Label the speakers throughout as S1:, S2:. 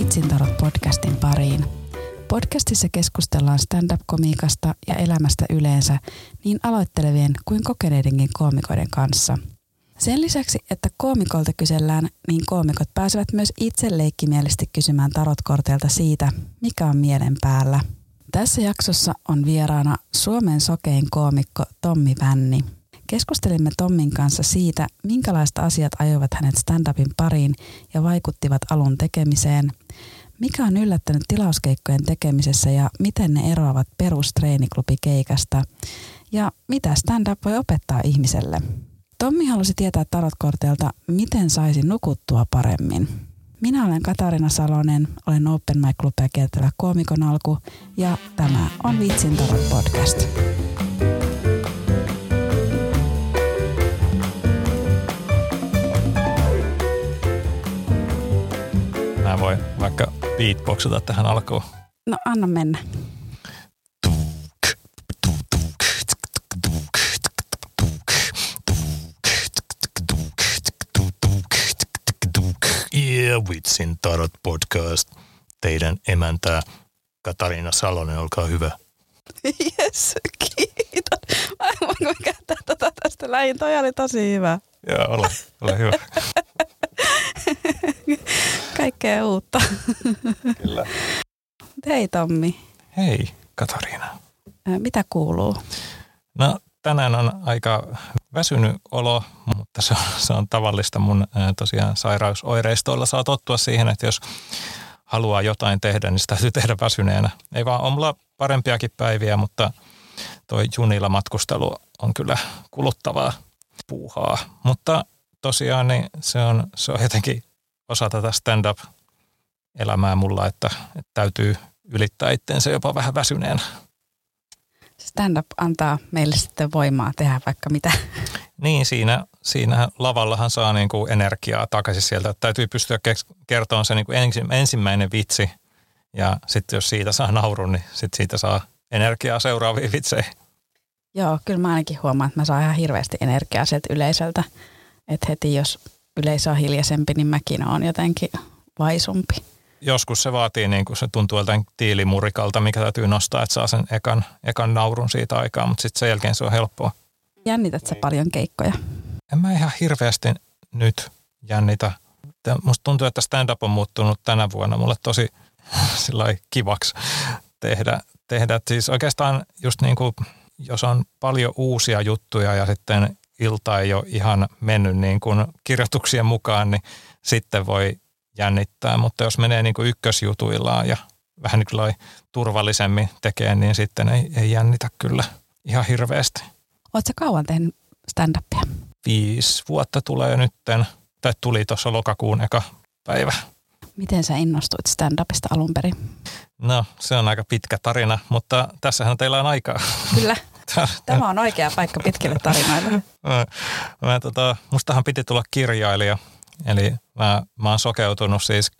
S1: Vitsintarot podcastin pariin. Podcastissa keskustellaan stand-up-komiikasta ja elämästä yleensä niin aloittelevien kuin kokeneidenkin koomikoiden kanssa. Sen lisäksi, että koomikolta kysellään, niin koomikot pääsevät myös itse leikkimielisesti kysymään tarotkorteilta siitä, mikä on mielen päällä. Tässä jaksossa on vieraana Suomen sokein koomikko Tommi Vänni. Keskustelimme Tommin kanssa siitä, minkälaista asiat ajoivat hänet stand-upin pariin ja vaikuttivat alun tekemiseen, mikä on yllättänyt tilauskeikkojen tekemisessä ja miten ne eroavat perustreeniklubikeikasta ja mitä stand-up voi opettaa ihmiselle. Tommi halusi tietää tarotkorteilta, miten saisi nukuttua paremmin. Minä olen Katarina Salonen, olen Open Mic Clubia kiertävä koomikon alku ja tämä on Vitsin tarot podcast.
S2: Mä voin vaikka beatboxata tähän alkuun.
S1: No anna mennä.
S2: Yeah, Vitsin tarot podcast. Teidän emäntää Katariina Salonen, olkaa hyvä.
S1: Jes, kiitos. Mä käyttää tota tästä lähin? Toi oli tosi hyvä.
S2: Joo, ole, ole hyvä.
S1: Kaikkea uutta.
S2: Kyllä.
S1: Hei Tommi,
S2: Hei Katariina.
S1: Ää, mitä kuuluu?
S2: No tänään on aika väsynyt olo, mutta se on, se on tavallista mun ää, tosiaan sairausoireistoilla. Saa tottua siihen, että jos haluaa jotain tehdä, niin sitä täytyy tehdä väsyneenä. Ei vaan on mulla parempiakin päiviä, mutta toi junilla matkustelu on kyllä kuluttavaa puuhaa. Mutta tosiaan niin se, on, se on jotenkin osa tätä stand-up-elämää mulla, että, että täytyy ylittää itteensä jopa vähän väsyneenä.
S1: Stand-up antaa meille sitten voimaa tehdä vaikka mitä.
S2: Niin, siinä, siinä lavallahan saa niin kuin energiaa takaisin sieltä. Että täytyy pystyä kertomaan se niin kuin ensi, ensimmäinen vitsi ja sitten jos siitä saa naurun, niin sitten siitä saa energiaa seuraaviin vitseihin.
S1: Joo, kyllä mä ainakin huomaan, että mä saan ihan hirveästi energiaa sieltä yleisöltä. Että heti jos yleisö on hiljaisempi, niin mäkin on jotenkin vaisumpi.
S2: Joskus se vaatii, niin kuin se tuntuu joltain tiilimurikalta, mikä täytyy nostaa, että saa sen ekan, ekan naurun siitä aikaa, mutta sitten sen jälkeen se on helppoa.
S1: Jännität sä paljon keikkoja?
S2: En mä ihan hirveästi nyt jännitä. Musta tuntuu, että stand-up on muuttunut tänä vuonna mulle tosi kivaksi tehdä. tehdä. Siis oikeastaan just niin kuin, jos on paljon uusia juttuja ja sitten ilta ei ole ihan mennyt niin kuin kirjoituksien mukaan, niin sitten voi jännittää. Mutta jos menee niin kuin ykkösjutuillaan ja vähän niin kuin turvallisemmin tekee, niin sitten ei, ei jännitä kyllä ihan hirveästi.
S1: Oletko kauan tehnyt stand-upia?
S2: Viisi vuotta tulee nytten, tai tuli tuossa lokakuun eka päivä.
S1: Miten sä innostuit stand-upista alun perin?
S2: No, se on aika pitkä tarina, mutta tässähän teillä on aikaa.
S1: Kyllä. Tämä on oikea paikka pitkille tarinoille.
S2: mä, mä, tota, mustahan piti tulla kirjailija, eli mä, mä oon sokeutunut siis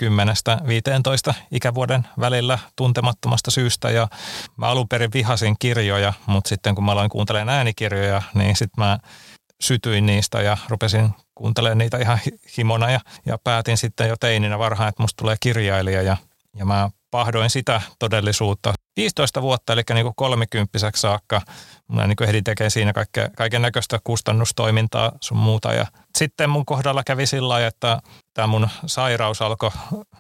S2: 10-15 ikävuoden välillä tuntemattomasta syystä ja mä alun perin vihasin kirjoja, mutta sitten kun mä aloin kuuntelemaan äänikirjoja, niin sitten mä sytyin niistä ja rupesin kuuntelemaan niitä ihan hi- himona ja, ja päätin sitten jo teininä varhaan, että musta tulee kirjailija ja, ja mä pahdoin sitä todellisuutta 15 vuotta, eli niin kuin kolmikymppiseksi saakka. Mä niin ehdin tekemään siinä kaiken näköistä kustannustoimintaa sun muuta. Ja sitten mun kohdalla kävi sillä lailla, että tämä mun sairaus alkoi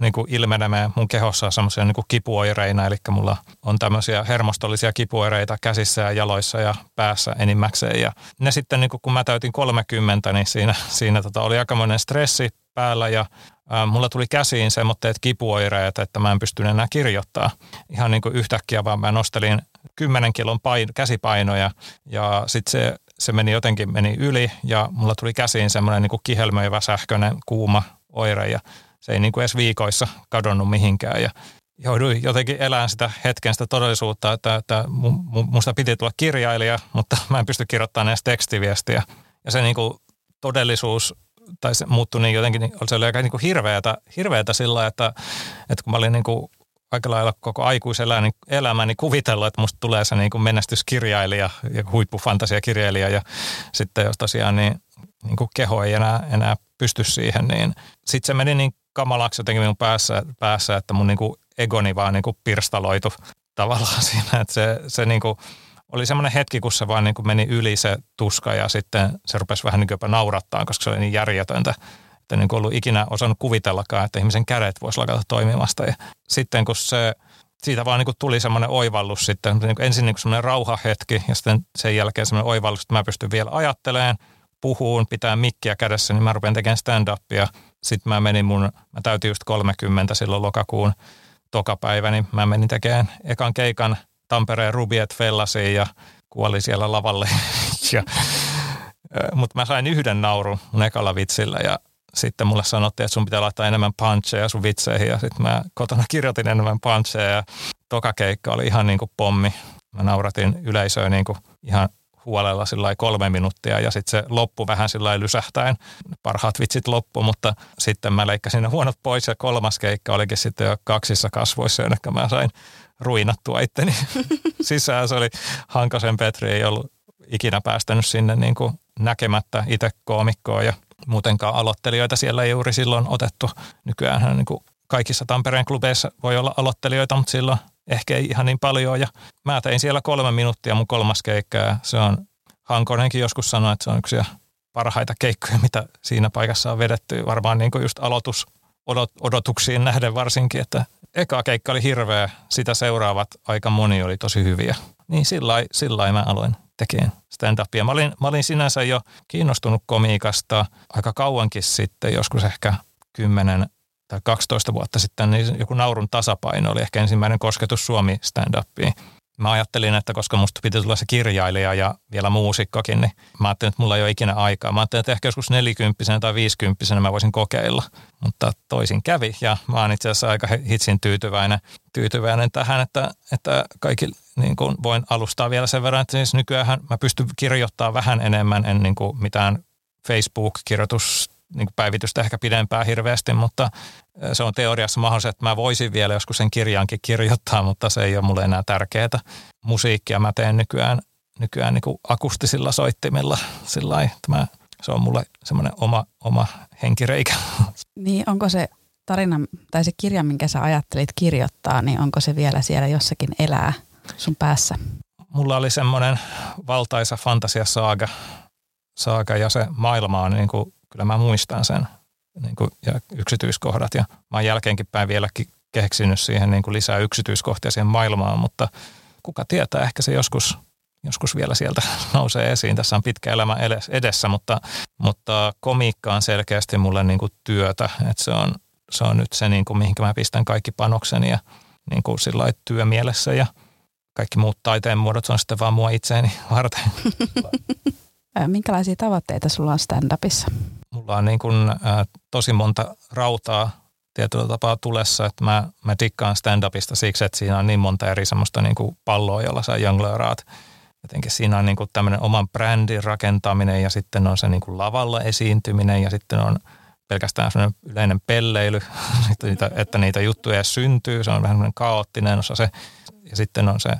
S2: niin ilmenemään mun kehossa semmoisia niin kipuoireina. Eli mulla on tämmöisiä hermostollisia kipuoireita käsissä ja jaloissa ja päässä enimmäkseen. Ja ne sitten, niin kun mä täytin 30, niin siinä, siinä tota oli aikamoinen stressi päällä ja mulla tuli käsiin semmoitteet kipuoireet, että mä en pystynyt enää kirjoittaa. Ihan niin kuin yhtäkkiä vaan mä nostelin 10 kilon pain- käsipainoja ja sitten se, se meni jotenkin meni yli ja mulla tuli käsiin semmoinen niin kihelmöivä sähköinen kuuma oire ja se ei niin kuin edes viikoissa kadonnut mihinkään ja jouduin jotenkin elämään sitä hetken sitä todellisuutta, että, että mu- mu- musta piti tulla kirjailija, mutta mä en pysty kirjoittamaan edes tekstiviestiä. Ja se niin kuin todellisuus tai se muuttui niin jotenkin, niin se oli aika niin kuin hirveätä, hirveätä sillä että, että kun mä olin niin kuin aika lailla koko aikuiselämäni elämäni kuvitellut, että musta tulee se niin kuin menestyskirjailija ja huippufantasiakirjailija ja sitten jos tosiaan niin, niin kuin keho ei enää, enää pysty siihen, niin sitten se meni niin kamalaksi jotenkin minun päässä, päässä että mun niin kuin egoni vaan niin kuin pirstaloitu tavallaan siinä, että se, se niin kuin oli semmoinen hetki, kun se vaan niin kuin meni yli se tuska ja sitten se rupesi vähän niin kuin jopa naurattaa, koska se oli niin järjetöntä, että niin ollut ikinä osannut kuvitellakaan, että ihmisen kädet voisi lakata toimimasta. Ja sitten kun se, siitä vaan niin tuli semmoinen oivallus sitten, niin kuin ensin niin semmoinen rauhahetki ja sitten sen jälkeen semmoinen oivallus, että mä pystyn vielä ajattelemaan, puhuun, pitää mikkiä kädessä, niin mä rupean tekemään stand-upia. Sitten mä menin mun, mä täytin just 30 silloin lokakuun tokapäivä, niin mä menin tekemään ekan keikan Tampereen Rubiet Fellasiin ja kuoli siellä lavalle. ja, mutta mä sain yhden naurun mun ekalla vitsillä ja sitten mulle sanottiin, että sun pitää laittaa enemmän puncheja sun vitseihin ja sitten mä kotona kirjoitin enemmän puncheja ja toka keikka oli ihan niin kuin pommi. Mä nauratin yleisöä niin kuin ihan huolella sillä kolme minuuttia ja sitten se loppu vähän sillä lysähtäen. Parhaat vitsit loppu, mutta sitten mä leikkasin ne huonot pois ja kolmas keikka olikin sitten jo kaksissa kasvoissa, jonne mä sain ruinattua itteni sisään. Se oli Hankasen Petri, ei ollut ikinä päästänyt sinne niin kuin näkemättä itse koomikkoa ja muutenkaan aloittelijoita siellä ei juuri silloin otettu. Nykyään niin kuin kaikissa Tampereen klubeissa voi olla aloittelijoita, mutta silloin ehkä ei ihan niin paljon. Ja mä tein siellä kolme minuuttia mun kolmas keikka ja se on, Hankonenkin joskus sanoi, että se on yksi parhaita keikkoja, mitä siinä paikassa on vedetty. Varmaan niin kuin just aloitus odotuksiin nähden varsinkin, että eka keikka oli hirveä, sitä seuraavat aika moni oli tosi hyviä. Niin sillä mä aloin tekemään stand-upia. Mä olin, mä olin sinänsä jo kiinnostunut komiikasta aika kauankin sitten, joskus ehkä 10 tai 12 vuotta sitten, niin joku naurun tasapaino oli ehkä ensimmäinen kosketus Suomi stand-upiin. Mä ajattelin, että koska musta piti tulla se kirjailija ja vielä muusikkokin, niin mä ajattelin, että mulla ei ole ikinä aikaa. Mä ajattelin, että ehkä joskus nelikymppisenä tai viisikymppisenä mä voisin kokeilla, mutta toisin kävi ja mä oon itse asiassa aika hitsin tyytyväinen, tyytyväinen tähän, että, että kaikki niin kuin voin alustaa vielä sen verran, että siis nykyään mä pystyn kirjoittamaan vähän enemmän, en niin kuin mitään Facebook-kirjoitus niin kuin päivitystä ehkä pidempään hirveästi, mutta se on teoriassa mahdollista, että mä voisin vielä joskus sen kirjaankin kirjoittaa, mutta se ei ole mulle enää tärkeää. Musiikkia mä teen nykyään, nykyään niin kuin akustisilla soittimilla sillä tämä se on mulle semmoinen oma, oma henkireikä.
S1: Niin, onko se tarina tai se kirja, minkä sä ajattelit kirjoittaa, niin onko se vielä siellä jossakin elää sun päässä?
S2: Mulla oli semmoinen valtaisa fantasiasaaga saaga ja se maailma on niin kuin kyllä mä muistan sen niin kuin, ja yksityiskohdat. Ja mä oon jälkeenkin päin vieläkin keksinyt siihen niin kuin lisää yksityiskohtia siihen maailmaan, mutta kuka tietää, ehkä se joskus, joskus vielä sieltä nousee esiin. Tässä on pitkä elämä edessä, mutta, mutta komiikka on selkeästi mulle niin kuin työtä, että se on, se on nyt se, niin kuin, mihinkä mä pistän kaikki panokseni ja niin kuin sillä työmielessä ja kaikki muut taiteen muodot on sitten vaan mua itseäni varten.
S1: Minkälaisia tavoitteita sulla on stand-upissa?
S2: mulla on niin kuin, ä, tosi monta rautaa tietyllä tapaa tulessa, että mä, mä dikkaan stand-upista siksi, että siinä on niin monta eri semmoista niin kuin palloa, jolla sä jongleeraat. Jotenkin siinä on niin kuin tämmöinen oman brändin rakentaminen ja sitten on se niin kuin lavalla esiintyminen ja sitten on pelkästään semmoinen yleinen pelleily, että niitä juttuja syntyy. Se on vähän semmoinen kaoottinen osa se. Ja sitten on se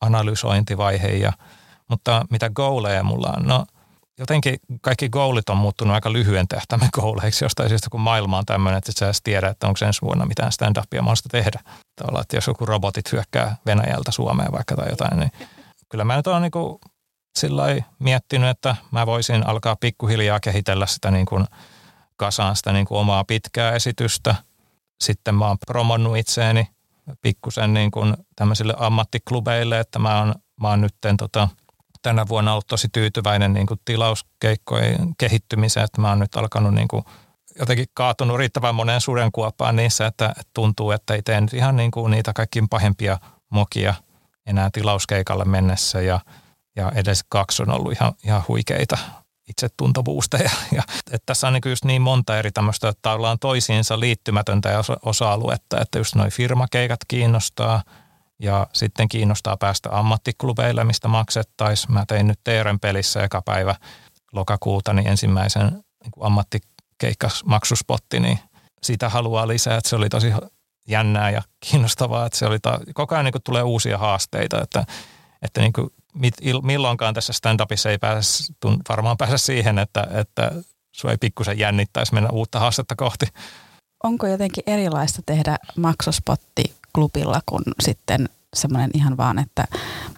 S2: analysointivaihe. Ja, mutta mitä goaleja mulla on? No jotenkin kaikki goolit on muuttunut aika lyhyen tähtäimen gooleiksi jostain syystä, kun maailma on tämmöinen, että sä edes tiedä, että onko ensi vuonna mitään stand-upia mahdollista tehdä. Tavallaan, että jos joku robotit hyökkää Venäjältä Suomeen vaikka tai jotain, niin kyllä mä nyt oon niin sillä miettinyt, että mä voisin alkaa pikkuhiljaa kehitellä sitä niin kuin kasaan sitä niin kuin omaa pitkää esitystä. Sitten mä oon promonnut itseäni pikkusen niin kuin tämmöisille ammattiklubeille, että mä oon, mä oon nytten tota, tänä vuonna ollut tosi tyytyväinen niin kuin tilauskeikkojen kehittymiseen, että mä oon nyt alkanut niin kuin jotenkin kaatunut riittävän moneen sudenkuoppaan niissä, että, että tuntuu, että ei tee nyt ihan niin kuin niitä kaikkiin pahempia mokia enää tilauskeikalle mennessä ja, ja edes kaksi on ollut ihan, ihan huikeita itsetuntobuusteja. Ja, että tässä on niin just niin monta eri tämmöistä, että ollaan toisiinsa liittymätöntä ja osa-aluetta, että just noin firmakeikat kiinnostaa – ja sitten kiinnostaa päästä ammattiklubeille, mistä maksettaisiin. Mä tein nyt Teeren pelissä eka päivä lokakuuta niin ensimmäisen niin ammattikeikkasmaksuspotti, niin sitä haluaa lisää, että se oli tosi jännää ja kiinnostavaa, että se oli ta- koko ajan niin tulee uusia haasteita, että, että niin kuin mit, il, milloinkaan tässä stand-upissa ei pääse, tun, varmaan pääse siihen, että, että sua ei pikkusen jännittäisi mennä uutta haastetta kohti.
S1: onko jotenkin erilaista tehdä maksuspotti klubilla kuin sitten semmoinen ihan vaan, että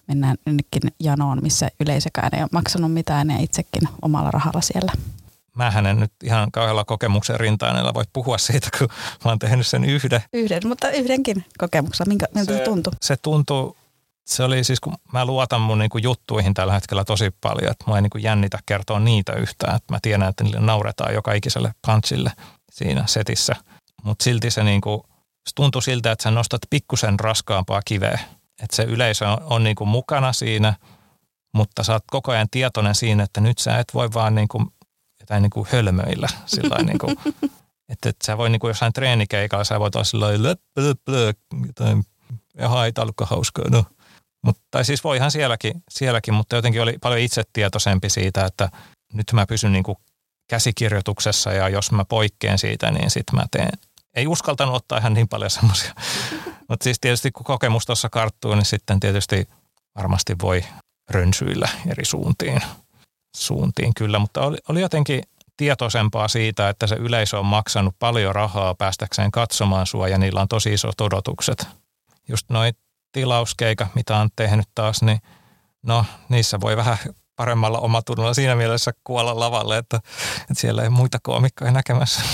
S1: mennään jonnekin janoon, missä yleisökään ei ole maksanut mitään ja itsekin omalla rahalla siellä?
S2: Mähän en nyt ihan kauhealla kokemuksen rintaanella voi puhua siitä, kun mä oon tehnyt sen yhden.
S1: Yhden, mutta yhdenkin kokemuksella. Minkä, miltä se, se tuntuu?
S2: Se tuntuu, se oli siis, kun mä luotan mun niin kuin juttuihin tällä hetkellä tosi paljon, että mä ei niin kuin jännitä kertoa niitä yhtään. Että mä tiedän, että niille nauretaan joka ikiselle punchille siinä setissä. Mutta silti se, niin kuin, se tuntui siltä, että sä nostat pikkusen raskaampaa kiveä. Että se yleisö on, on niin kuin mukana siinä, mutta sä oot koko ajan tietoinen siinä, että nyt sä et voi vaan niin kuin jotain niin kuin hölmöillä. Sillä niin kuin, että, että sä voi niin kuin jossain treenikeikalla, sä voit olla sillä jotain, ja haita ollutko hauskaa, no. Mut, tai siis voihan sielläkin, sielläkin, mutta jotenkin oli paljon itsetietoisempi siitä, että nyt mä pysyn niin kuin käsikirjoituksessa ja jos mä poikkean siitä, niin sitten mä teen. Ei uskaltanut ottaa ihan niin paljon semmoisia. mutta siis tietysti kun kokemus tuossa karttuu, niin sitten tietysti varmasti voi rönsyillä eri suuntiin suuntiin kyllä, mutta oli, oli jotenkin tietoisempaa siitä, että se yleisö on maksanut paljon rahaa päästäkseen katsomaan sua ja niillä on tosi isot odotukset. Just noin tilauskeikat, mitä on tehnyt taas, niin no niissä voi vähän paremmalla omatunnolla siinä mielessä kuolla lavalle, että, että siellä ei muita koomikkoja näkemässä.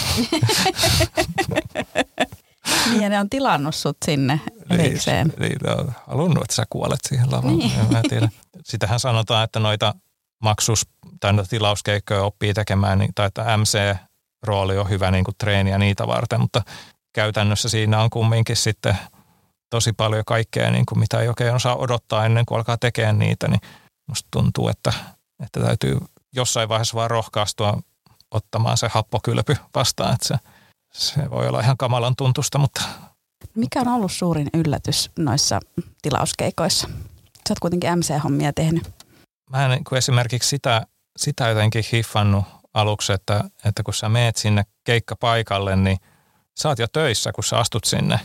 S1: niin ja ne on tilannut sut sinne niin, erikseen.
S2: Niin, niin on halunnut, että sä kuolet siihen lavalle. Niin. Mä tiedä. Sitähän sanotaan, että noita maksus tai noita tilauskeikkoja oppii tekemään, niin, tai että MC-rooli on hyvä niin kuin treeniä niitä varten, mutta käytännössä siinä on kumminkin sitten tosi paljon kaikkea, niin kuin mitä ei oikein osaa odottaa ennen kuin alkaa tekemään niitä, niin musta tuntuu, että, että täytyy jossain vaiheessa vaan rohkaistua ottamaan se happokylpy vastaan, että se, se voi olla ihan kamalan tuntusta, mutta...
S1: Mikä on ollut suurin yllätys noissa tilauskeikoissa? Sä oot kuitenkin MC-hommia tehnyt
S2: mä en niin kuin esimerkiksi sitä, sitä jotenkin hiffannut aluksi, että, että kun sä meet sinne keikkapaikalle, niin sä oot jo töissä, kun sä astut sinne.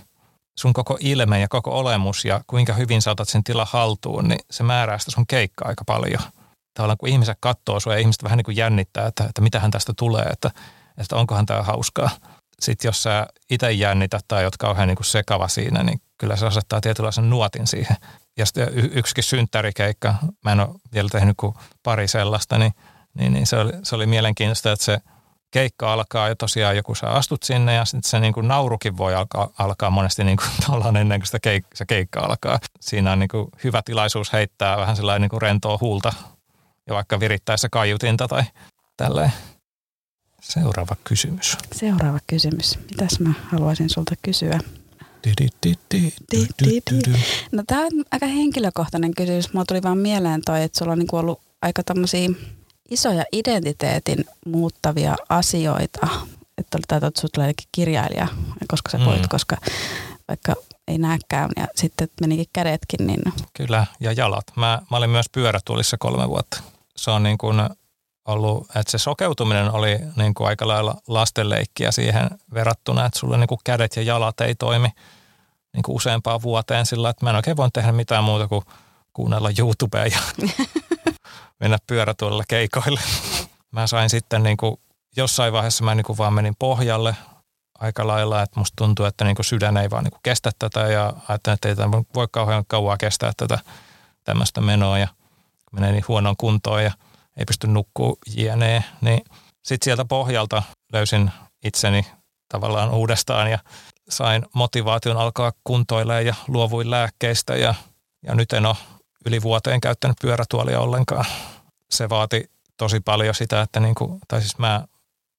S2: Sun koko ilme ja koko olemus ja kuinka hyvin sä otat sen tila haltuun, niin se määrää sitä sun keikkaa aika paljon. Tavallaan kun ihmiset katsoo sua ja ihmiset vähän niin kuin jännittää, että, että mitähän tästä tulee, että, että onkohan tämä hauskaa. Sitten jos sä itse jännität tai oot kauhean niin kuin sekava siinä, niin kyllä se asettaa tietynlaisen nuotin siihen ja sitten yksikin synttärikeikka, mä en ole vielä tehnyt kuin pari sellaista, niin, niin, niin se, oli, se oli mielenkiintoista, että se keikka alkaa ja tosiaan joku sä astut sinne ja sitten se niin kuin naurukin voi alkaa, alkaa monesti niin kuin ennen kuin sitä keik, se keikka alkaa. Siinä on niin kuin hyvä tilaisuus heittää vähän sellainen niin kuin rentoa huulta ja vaikka virittäessä kaiutinta tai tälleen. Seuraava kysymys.
S1: Seuraava kysymys. Mitäs mä haluaisin sulta kysyä? No tämä on aika henkilökohtainen kysymys. Mulla tuli vaan mieleen toi, että sulla on niinku ollut aika tämmöisiä isoja identiteetin muuttavia asioita. Että oli että sut tulee kirjailija, koska sä voit, mm. koska vaikka ei näkään ja sitten menikin kädetkin. Niin...
S2: Kyllä, ja jalat. Mä, mä olin myös pyörätuolissa kolme vuotta. Se on niin kuin ollut, että se sokeutuminen oli niin kuin aika lailla lastenleikkiä siihen verrattuna, että sulla niin kuin kädet ja jalat ei toimi niin kuin useampaan vuoteen sillä, että mä en oikein voi tehdä mitään muuta kuin kuunnella YouTubea ja mennä pyörätuolilla keikoille. Mä sain sitten niin kuin, jossain vaiheessa mä niin kuin vaan menin pohjalle aika lailla, että musta tuntuu, että niin kuin sydän ei vaan niin kuin kestä tätä ja ajattelin, että ei tämä voi kauhean kauan kestää tätä tämmöistä menoa ja menee niin huonoon kuntoon ja – ei pysty nukkuu jne. Niin sitten sieltä pohjalta löysin itseni tavallaan uudestaan ja sain motivaation alkaa kuntoilemaan ja luovuin lääkkeistä ja, ja nyt en ole yli vuoteen käyttänyt pyörätuolia ollenkaan. Se vaati tosi paljon sitä, että niin kuin, tai siis mä,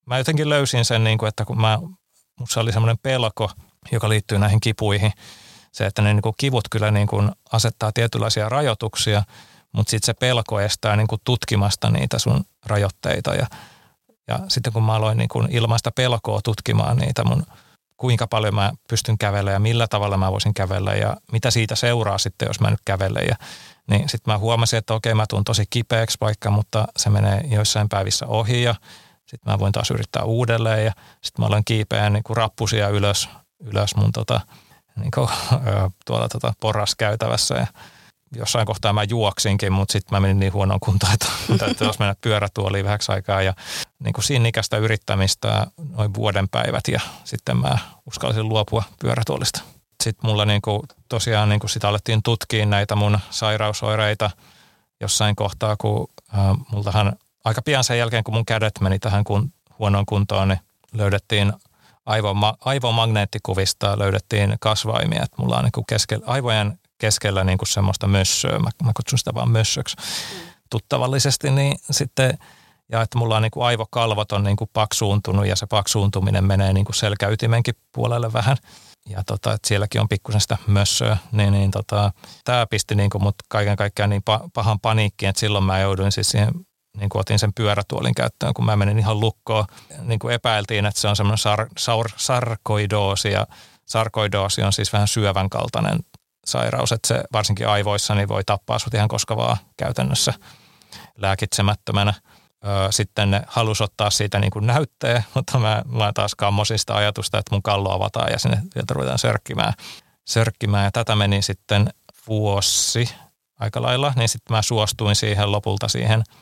S2: mä jotenkin löysin sen, niin kuin, että kun mä, musta oli semmoinen pelko, joka liittyy näihin kipuihin, se, että ne niin kuin kivut kyllä niin kuin asettaa tietynlaisia rajoituksia – mutta sitten se pelko estää niin kuin tutkimasta niitä sun rajoitteita. Ja, ja sitten kun mä aloin niin kuin ilmaista pelkoa tutkimaan niitä mun, kuinka paljon mä pystyn kävelemään ja millä tavalla mä voisin kävellä ja mitä siitä seuraa sitten, jos mä nyt kävelen. Ja niin sitten mä huomasin, että okei mä tuun tosi kipeäksi vaikka, mutta se menee joissain päivissä ohi ja sitten mä voin taas yrittää uudelleen ja sitten mä olen kiipeä niin kuin rappusia ylös, ylös mun tota, niin kuin, tuolla tota porraskäytävässä ja jossain kohtaa mä juoksinkin, mutta sitten mä menin niin huonoon kuntoon, että täytyy mennä pyörätuoliin vähäksi aikaa. Ja niin kuin siinä ikäistä yrittämistä noin vuoden päivät ja sitten mä uskalsin luopua pyörätuolista. Sitten mulla niin kuin, tosiaan niin kuin sitä alettiin tutkia näitä mun sairausoireita jossain kohtaa, kun äh, multahan aika pian sen jälkeen, kun mun kädet meni tähän kun, huonoon kuntoon, niin löydettiin aivoma, aivomagneettikuvista löydettiin kasvaimia. Että mulla on niin keskellä, aivojen keskellä niin kuin semmoista mössöä, mä, mä kutsun sitä vaan mössöksi mm. tuttavallisesti, niin sitten ja että mulla on niin kuin aivokalvot on niin kuin paksuuntunut ja se paksuuntuminen menee niin kuin selkäytimenkin puolelle vähän. Ja tota, että sielläkin on pikkusen sitä mössöä, niin, niin tota, tämä pisti niin kuin mut kaiken kaikkiaan niin pahan paniikkiin, että silloin mä jouduin siis siihen niin kuin otin sen pyörätuolin käyttöön, kun mä menin ihan lukkoon. Niin kuin epäiltiin, että se on semmoinen sar, sar, sarkoidoosi ja sarkoidoosi on siis vähän syövän kaltainen sairaus, että se varsinkin aivoissa niin voi tappaa sut ihan koska vaan käytännössä lääkitsemättömänä. Sitten ne halusi ottaa siitä niin kuin näytteen, mutta mä, mä taas kammosin sitä ajatusta, että mun kallo avataan ja sinne sieltä ruvetaan sörkkimään. sörkkimään. Ja tätä meni sitten vuosi aika lailla, niin sitten mä suostuin siihen lopulta siihen –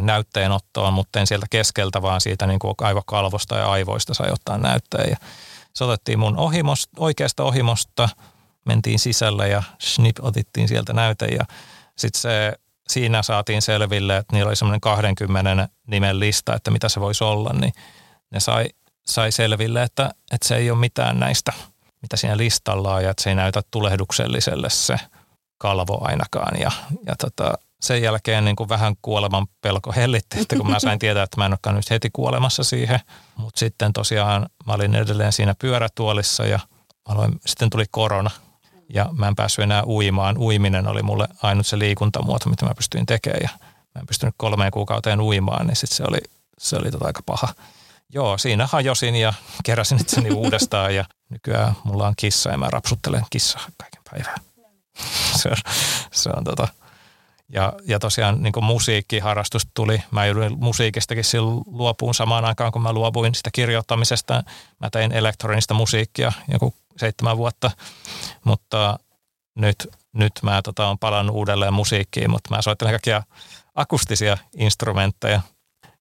S2: näytteenottoon, mutta en sieltä keskeltä, vaan siitä niin kuin aivokalvosta ja aivoista sai ottaa näytteen. Ja se otettiin mun ohimosta, oikeasta ohimosta, mentiin sisälle ja snip otettiin sieltä näyte ja sitten se siinä saatiin selville, että niillä oli semmoinen 20 nimen lista, että mitä se voisi olla, niin ne sai, sai selville, että, että se ei ole mitään näistä, mitä siinä listalla on ja että se ei näytä tulehdukselliselle se kalvo ainakaan. Ja, ja tota, sen jälkeen niin kuin vähän kuoleman pelko hellitti, että kun mä sain tietää, että mä en olekaan nyt heti kuolemassa siihen. Mutta sitten tosiaan mä olin edelleen siinä pyörätuolissa ja aloin, sitten tuli korona ja mä en päässyt enää uimaan. Uiminen oli mulle ainut se liikuntamuoto, mitä mä pystyin tekemään ja mä en pystynyt kolmeen kuukauteen uimaan, niin sitten se oli, se oli tota aika paha. Joo, siinä hajosin ja keräsin itseni uudestaan ja nykyään mulla on kissa ja mä rapsuttelen kissaa kaiken päivän. Se on, se on tota, ja, ja tosiaan niin musiikkiharrastus tuli. Mä jouduin musiikistakin silloin luopuun samaan aikaan, kun mä luovuin sitä kirjoittamisesta. Mä tein elektronista musiikkia joku seitsemän vuotta, mutta nyt, nyt mä tota, on palannut uudelleen musiikkiin, mutta mä soittelen kaikkia akustisia instrumentteja,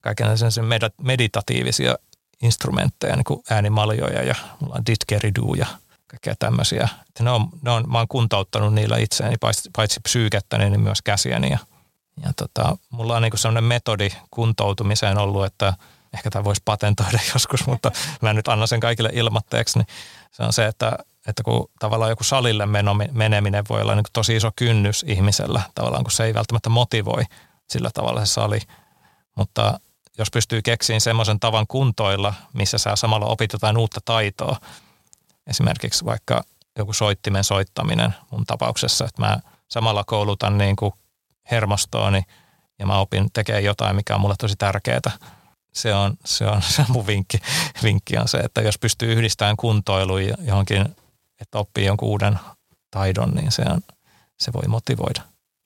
S2: kaikenlaisia meditatiivisia instrumentteja, niin kuin äänimaljoja ja mulla on didgeridoo ja – kaikkea tämmöisiä. Että ne on, ne on, mä oon kuntouttanut niillä itseäni, paitsi, paitsi psyykettä, niin myös käsiäni. Ja, ja tota, mulla on niinku sellainen metodi kuntoutumiseen ollut, että ehkä tämä voisi patentoida joskus, mutta mä nyt annan sen kaikille ilmatteeksi, niin se on se, että, että kun tavallaan joku salille meno, meneminen voi olla niin tosi iso kynnys ihmisellä, tavallaan kun se ei välttämättä motivoi sillä tavalla se sali, mutta jos pystyy keksiin semmoisen tavan kuntoilla, missä sä samalla opit jotain uutta taitoa, esimerkiksi vaikka joku soittimen soittaminen mun tapauksessa, että mä samalla koulutan niin kuin hermostooni ja mä opin tekemään jotain, mikä on mulle tosi tärkeää. Se on, se on, se on mun vinkki. Vinkki on se, että jos pystyy yhdistämään kuntoiluun johonkin, että oppii jonkun uuden taidon, niin se, on, se voi motivoida.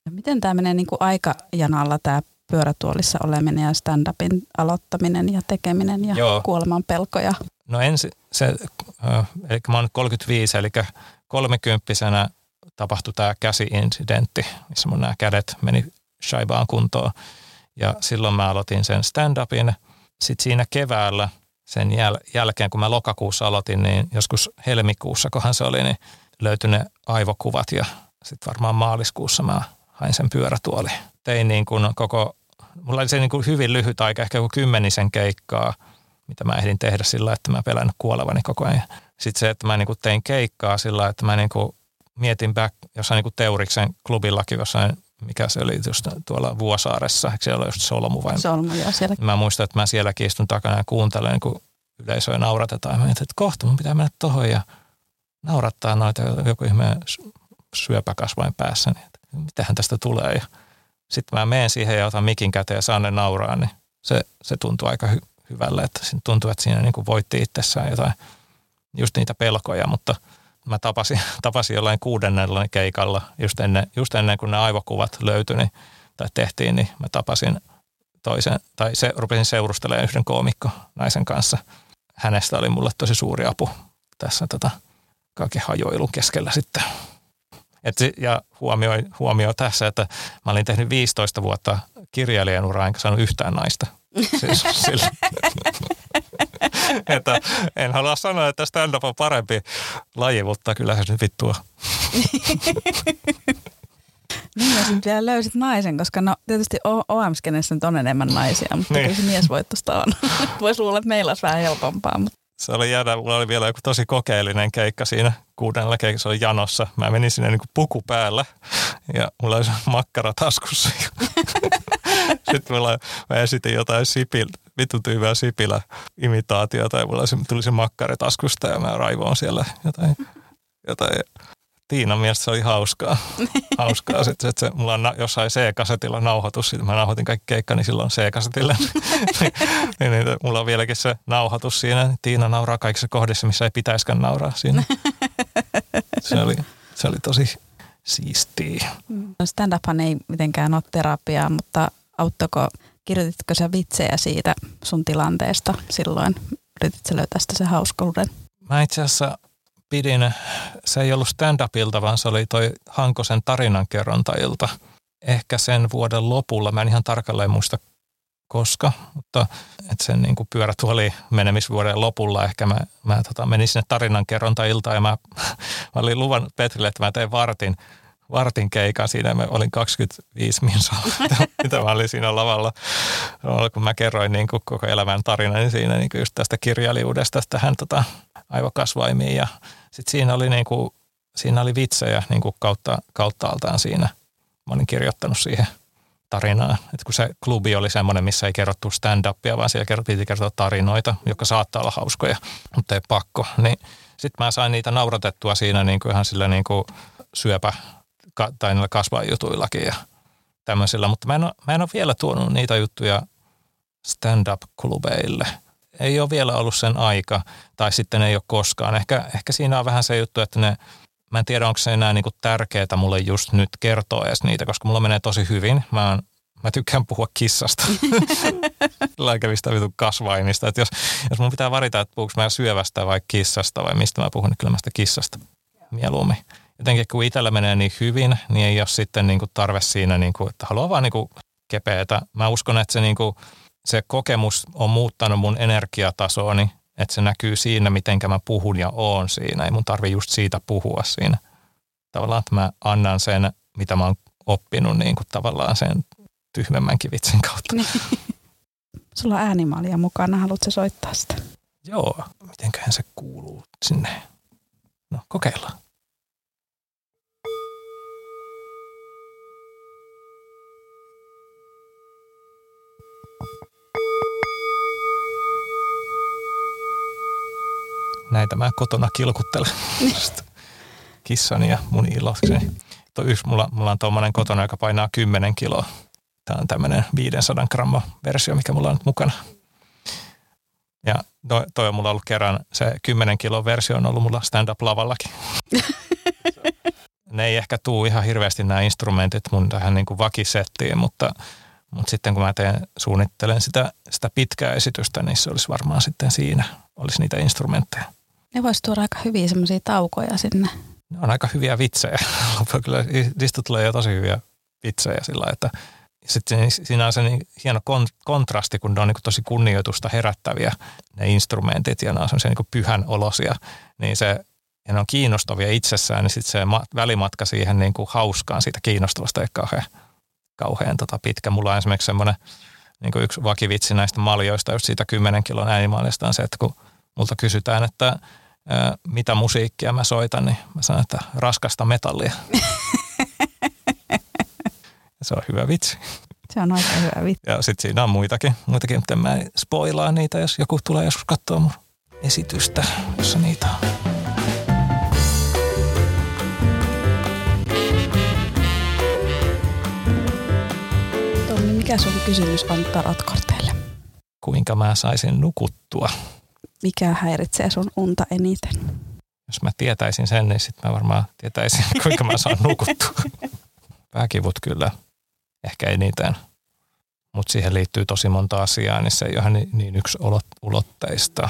S1: Miten tämä menee niin kuin aikajanalla tämä pyörätuolissa oleminen ja stand-upin aloittaminen ja tekeminen ja Joo. kuoleman pelkoja?
S2: No ensi, se, eli mä oon nyt 35, eli kolmekymppisenä tapahtui tämä käsi-incidentti, missä mun nämä kädet meni shaibaan kuntoon. Ja silloin mä aloitin sen stand-upin. Sitten siinä keväällä sen jäl- jälkeen, kun mä lokakuussa aloitin, niin joskus helmikuussa, kohan se oli, niin löytyi ne aivokuvat ja sitten varmaan maaliskuussa mä hain sen pyörätuoli. Tein niin kuin koko, mulla oli se niin kuin hyvin lyhyt aika, ehkä kymmenisen keikkaa – mitä mä ehdin tehdä sillä, että mä pelän kuolevani koko ajan. Sitten se, että mä niinku tein keikkaa sillä, että mä niinku mietin back jossain niinku Teuriksen klubillakin jossain, mikä se oli just tuolla Vuosaaressa, eikö siellä ole just Solmu vai?
S1: Solmu, joo, siellä.
S2: Mä muistan, että mä sielläkin istun takana ja kuuntelen, kun yleisöä nauratetaan. Mä mietin, että kohta mun pitää mennä tohon ja naurattaa noita joku ihme syöpäkasvain päässä. Niin, että mitähän tästä tulee. Ja sitten mä menen siihen ja otan mikin käteen ja saan ne nauraa, niin se, se tuntuu aika hy- hyvälle, että tuntuu, että siinä niin kuin voitti itsessään jotain, just niitä pelkoja, mutta mä tapasin, tapasin jollain kuudennella keikalla just ennen, just ennen kuin ne aivokuvat löytyi niin, tai tehtiin, niin mä tapasin toisen, tai se, rupesin seurustelemaan yhden koomikko naisen kanssa. Hänestä oli mulle tosi suuri apu tässä tota, kaiken hajoilun keskellä sitten. Et, ja huomio, huomio tässä, että mä olin tehnyt 15 vuotta kirjailijan uraa, enkä saanut yhtään naista. Siis, sillä. että en halua sanoa, että stand-up on parempi laji, mutta kyllähän se nyt vittua.
S1: Niin, ja sitten vielä löysit naisen, koska no tietysti OM-skenessä nyt on enemmän naisia, mutta niin. kyllä se miesvoittosta on. Voisi luulla, että meillä olisi vähän helpompaa. Mutta.
S2: Se oli jäädä, mulla oli vielä joku tosi kokeellinen keikka siinä kuudennella keikassa, se oli janossa. Mä menin sinne niin kuin puku päällä ja mulla oli se makkara taskussa. Sitten mulla, mä esitin jotain sipil, vittu tyyvää sipilä imitaatiota ja mulla tuli se makkari taskusta ja mä raivoon siellä jotain, jotain Tiinan mielestä se oli hauskaa. hauskaa sitten, että se, mulla on jossain C-kasetilla nauhoitus, sitten mä nauhoitin kaikki keikka, niin silloin C-kasetilla. niin, niin, niin, mulla on vieläkin se nauhoitus siinä. Tiina nauraa kaikissa kohdissa, missä ei pitäisikään nauraa siinä. se, oli, se oli tosi siistiä.
S1: No stand-uphan ei mitenkään ole terapiaa, mutta auttako, kirjoititko sä vitsejä siitä sun tilanteesta silloin? Yritit löytää sitä se hauskauden?
S2: Mä itse asiassa pidin, se ei ollut stand-upilta, vaan se oli toi Hankosen tarinankerrontailta. Ehkä sen vuoden lopulla, mä en ihan tarkalleen muista koska, mutta että sen niin pyörätuoli menemisvuoden lopulla ehkä mä, mä tota, menin sinne tarinankerrontailtaan ja mä, mä olin luvan Petrille, että mä tein vartin, vartin keikan siinä. Mä olin 25 minsaa, mitä mä olin siinä lavalla. Kun mä kerroin niin kuin koko elämän tarinan siinä niin kuin just tästä kirjailijuudesta tähän tota, aivokasvaimiin ja sitten siinä oli, niin kuin, siinä oli vitsejä niin kuin kautta, kauttaaltaan siinä. Mä olin kirjoittanut siihen tarinaa. Et kun se klubi oli semmoinen, missä ei kerrottu stand-upia, vaan siellä piti kertoa tarinoita, jotka saattaa olla hauskoja, mutta ei pakko. Niin sitten mä sain niitä nauratettua siinä niin kuin ihan sillä niin kuin syöpä tai niillä kasvajutuillakin ja tämmöisillä, mutta mä en, ole, mä en ole vielä tuonut niitä juttuja stand-up-klubeille – ei ole vielä ollut sen aika, tai sitten ei ole koskaan. Ehkä, ehkä siinä on vähän se juttu, että ne, mä en tiedä, onko se enää niinku tärkeää mulle just nyt kertoa edes niitä, koska mulla menee tosi hyvin. Mä, oon, mä tykkään puhua kissasta. Lääkävistä vitun kasvaimista. Että jos, jos mun pitää varita, että puhuks mä syövästä vai kissasta vai mistä mä puhun, niin kyllä mä sitä kissasta mieluummin. Jotenkin kun itsellä menee niin hyvin, niin ei ole sitten niinku tarve siinä, niinku, että haluaa vaan niinku kepeätä. Mä uskon, että se niinku, se kokemus on muuttanut mun energiatasooni, että se näkyy siinä, miten mä puhun ja oon siinä. Ei mun tarvi just siitä puhua siinä. Tavallaan, että mä annan sen, mitä mä oon oppinut niin kuin tavallaan sen tyhmemmänkin vitsin kautta. Niin.
S1: Sulla on äänimaalia mukana, haluatko soittaa sitä?
S2: Joo, mitenköhän se kuuluu sinne. No, kokeillaan. Näitä mä kotona kilkuttelen. Kissani ja mun ilokseni. Tuo yksi, mulla, mulla on tuommoinen kotona, joka painaa 10 kiloa. Tämä on tämmöinen 500 gramma versio, mikä mulla on nyt mukana. Ja toi, toi on mulla ollut kerran, se 10 kilon versio on ollut mulla stand-up-lavallakin. ne ei ehkä tuu ihan hirveästi nämä instrumentit mun tähän niin kuin vakisettiin, mutta, mutta sitten kun mä teen, suunnittelen sitä, sitä pitkää esitystä, niin se olisi varmaan sitten siinä, olisi niitä instrumentteja.
S1: Ne voisi tuoda aika hyviä semmoisia taukoja sinne.
S2: Ne on aika hyviä vitsejä. Kyllä niistä tulee jo tosi hyviä vitsejä sillä että sitten siinä on se niin hieno kontrasti, kun ne on niin tosi kunnioitusta herättäviä ne instrumentit ja ne on semmoisia niin pyhän olosia, niin se, ja ne on kiinnostavia itsessään, niin sitten se välimatka siihen niin kuin hauskaan siitä kiinnostavasta ei kauhean, kauhean tota pitkä. Mulla on esimerkiksi semmoinen niin yksi vakivitsi näistä maljoista, just siitä 10 kilon äänimaalista on se, että kun multa kysytään, että mitä musiikkia mä soitan, niin mä sanon, että raskasta metallia. se on hyvä vitsi.
S1: Se on aika hyvä vitsi.
S2: Ja sitten siinä on muitakin, muitakin, mutta mä spoilaa niitä, jos joku tulee joskus katsoa mun esitystä, jossa niitä on.
S1: Tommi, mikä sun kysymys on tarotkorteille?
S2: Kuinka mä saisin nukuttua?
S1: Mikä häiritsee sun unta eniten?
S2: Jos mä tietäisin sen, niin sitten mä varmaan tietäisin, kuinka mä saan nukuttua. Pääkivut kyllä, ehkä eniten. Mutta siihen liittyy tosi monta asiaa, niin se ei ole niin, niin yksi ulotteista.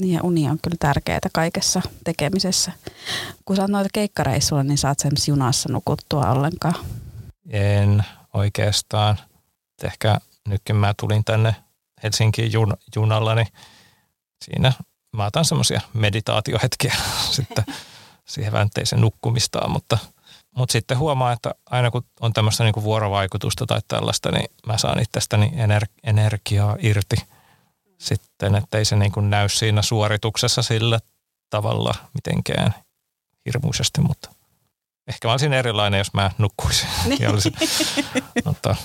S1: Niin ja uni on kyllä tärkeää kaikessa tekemisessä. Kun sä oot noita keikkareissuilla, niin saat sen junassa nukuttua ollenkaan.
S2: En oikeastaan. Ehkä nyt kun mä tulin tänne Helsinkiin jun, junalla, niin siinä mä otan semmoisia meditaatiohetkiä sitten siihen vänteisen nukkumistaan, mutta, mutta sitten huomaa, että aina kun on tämmöistä niin kuin vuorovaikutusta tai tällaista, niin mä saan itsestäni ener- energiaa irti sitten, että ei se niin kuin näy siinä suorituksessa sillä tavalla mitenkään hirmuisesti, mutta ehkä mä olisin erilainen, jos mä nukkuisin. olisin, mutta,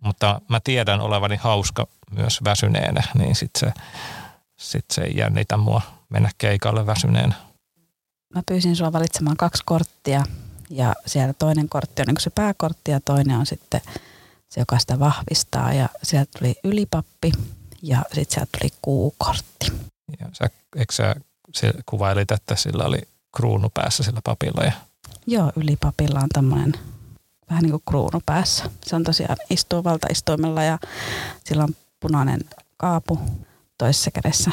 S2: mutta mä tiedän olevani hauska myös väsyneenä, niin sitten se, sit se ei jännitä mua mennä keikalle väsyneenä.
S1: Mä pyysin sua valitsemaan kaksi korttia ja siellä toinen kortti on niin se pääkortti ja toinen on sitten se, joka sitä vahvistaa. Ja sieltä tuli ylipappi ja sitten sieltä tuli kuukortti.
S2: Ja sä, eikö sä kuvailit, että sillä oli kruunu päässä sillä papilla? Ja...
S1: Joo, ylipapilla on tämmöinen vähän niin kuin kruunu päässä. Se on tosiaan istuu valtaistuimella ja sillä on punainen kaapu toisessa kädessä.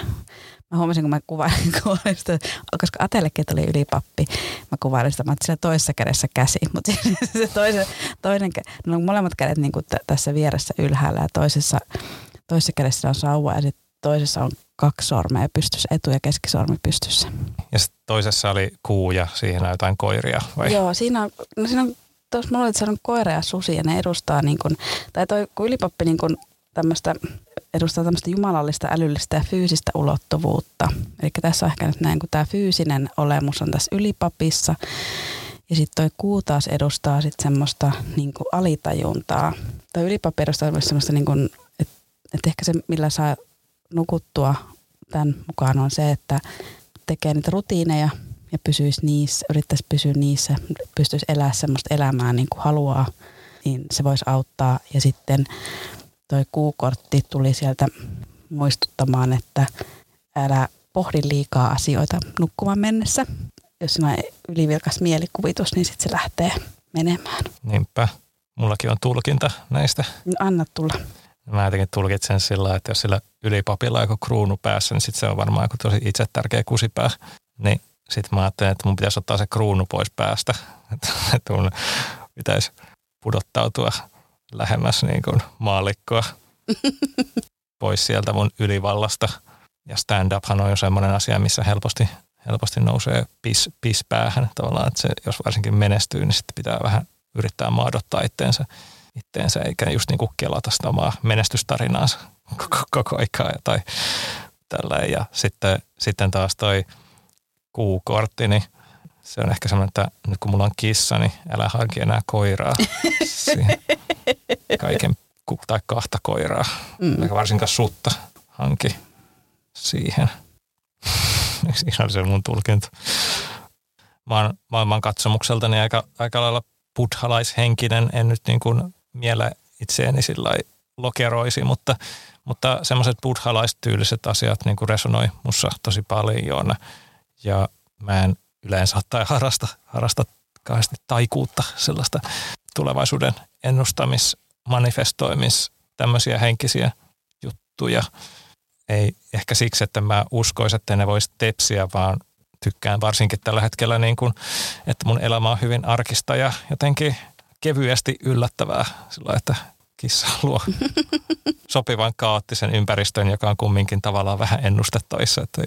S1: Mä huomasin, kun mä kuvailin, kuvailin sitä, koska Atellekin tuli ylipappi, mä kuvailin sitä, mä sillä toisessa kädessä käsi, mutta se toisen, toinen, no molemmat kädet niin kuin t- tässä vieressä ylhäällä ja toisessa, toisessa kädessä on sauva ja sitten toisessa on kaksi sormea pystyssä, etu- ja keskisormi pystyssä.
S2: Ja sitten toisessa oli kuu ja siihen on jotain koiria vai?
S1: Joo, siinä on, no siinä on tuossa mulla oli, että on koira ja susi ja ne edustaa niin kuin, tai toi kun ylipappi niin kuin tämmöistä, edustaa tämmöistä jumalallista, älyllistä ja fyysistä ulottuvuutta. Eli tässä on ehkä nyt näin, kun tämä fyysinen olemus on tässä ylipapissa. Ja sitten toi kuu taas edustaa sitten semmoista niin alitajuntaa. Tai ylipappi edustaa myös semmoista, niin että, että ehkä se, millä saa nukuttua tämän mukaan on se, että tekee niitä rutiineja ja pysyisi niissä, yrittäisi pysyä niissä, pystyisi elää semmoista elämää niin kuin haluaa, niin se voisi auttaa. Ja sitten toi kuukortti tuli sieltä muistuttamaan, että älä pohdi liikaa asioita nukkumaan mennessä. Jos on ylivilkas mielikuvitus, niin sitten se lähtee menemään.
S2: Niinpä. Mullakin on tulkinta näistä.
S1: No, anna tulla.
S2: Mä jotenkin tulkitsen sillä, että jos sillä ylipapilla on joku kruunu päässä, niin sitten se on varmaan joku tosi itse tärkeä kusipää. Niin sitten mä ajattelin, että mun pitäisi ottaa se kruunu pois päästä. Että mun pitäisi pudottautua lähemmäs niin kuin maallikkoa pois sieltä mun ylivallasta. Ja stand-uphan on jo semmoinen asia, missä helposti, helposti nousee pis, pis päähän. Tavallaan, että se, jos varsinkin menestyy, niin sitten pitää vähän yrittää maadottaa itteensä, itteensä eikä just niin kuin kelata sitä omaa menestystarinaansa koko, koko aikaa tai tällä. Ja sitten, sitten taas toi kuukortti, niin se on ehkä semmoinen, että nyt kun mulla on kissa, niin älä hanki enää koiraa. kaiken tai kahta koiraa, mm. eikä varsinkaan sutta hanki siihen. Ihan se mun tulkinta. Mä oon maailman katsomukseltani aika, aika lailla buddhalaishenkinen, en nyt niin kuin miele itseäni sillä lokeroisi, mutta, mutta semmoiset buddhalaistyyliset asiat niin kuin resonoi mussa tosi paljon. Ja mä en yleensä tai harrasta, harrasta kauheasti taikuutta, sellaista tulevaisuuden ennustamis, manifestoimis, tämmöisiä henkisiä juttuja. Ei ehkä siksi, että mä uskoisin, että ne voisi tepsiä, vaan tykkään varsinkin tällä hetkellä, niin kuin, että mun elämä on hyvin arkista ja jotenkin kevyesti yllättävää sillä että kissa luo sopivan kaoottisen ympäristön, joka on kumminkin tavallaan vähän ennustettavissa. Että,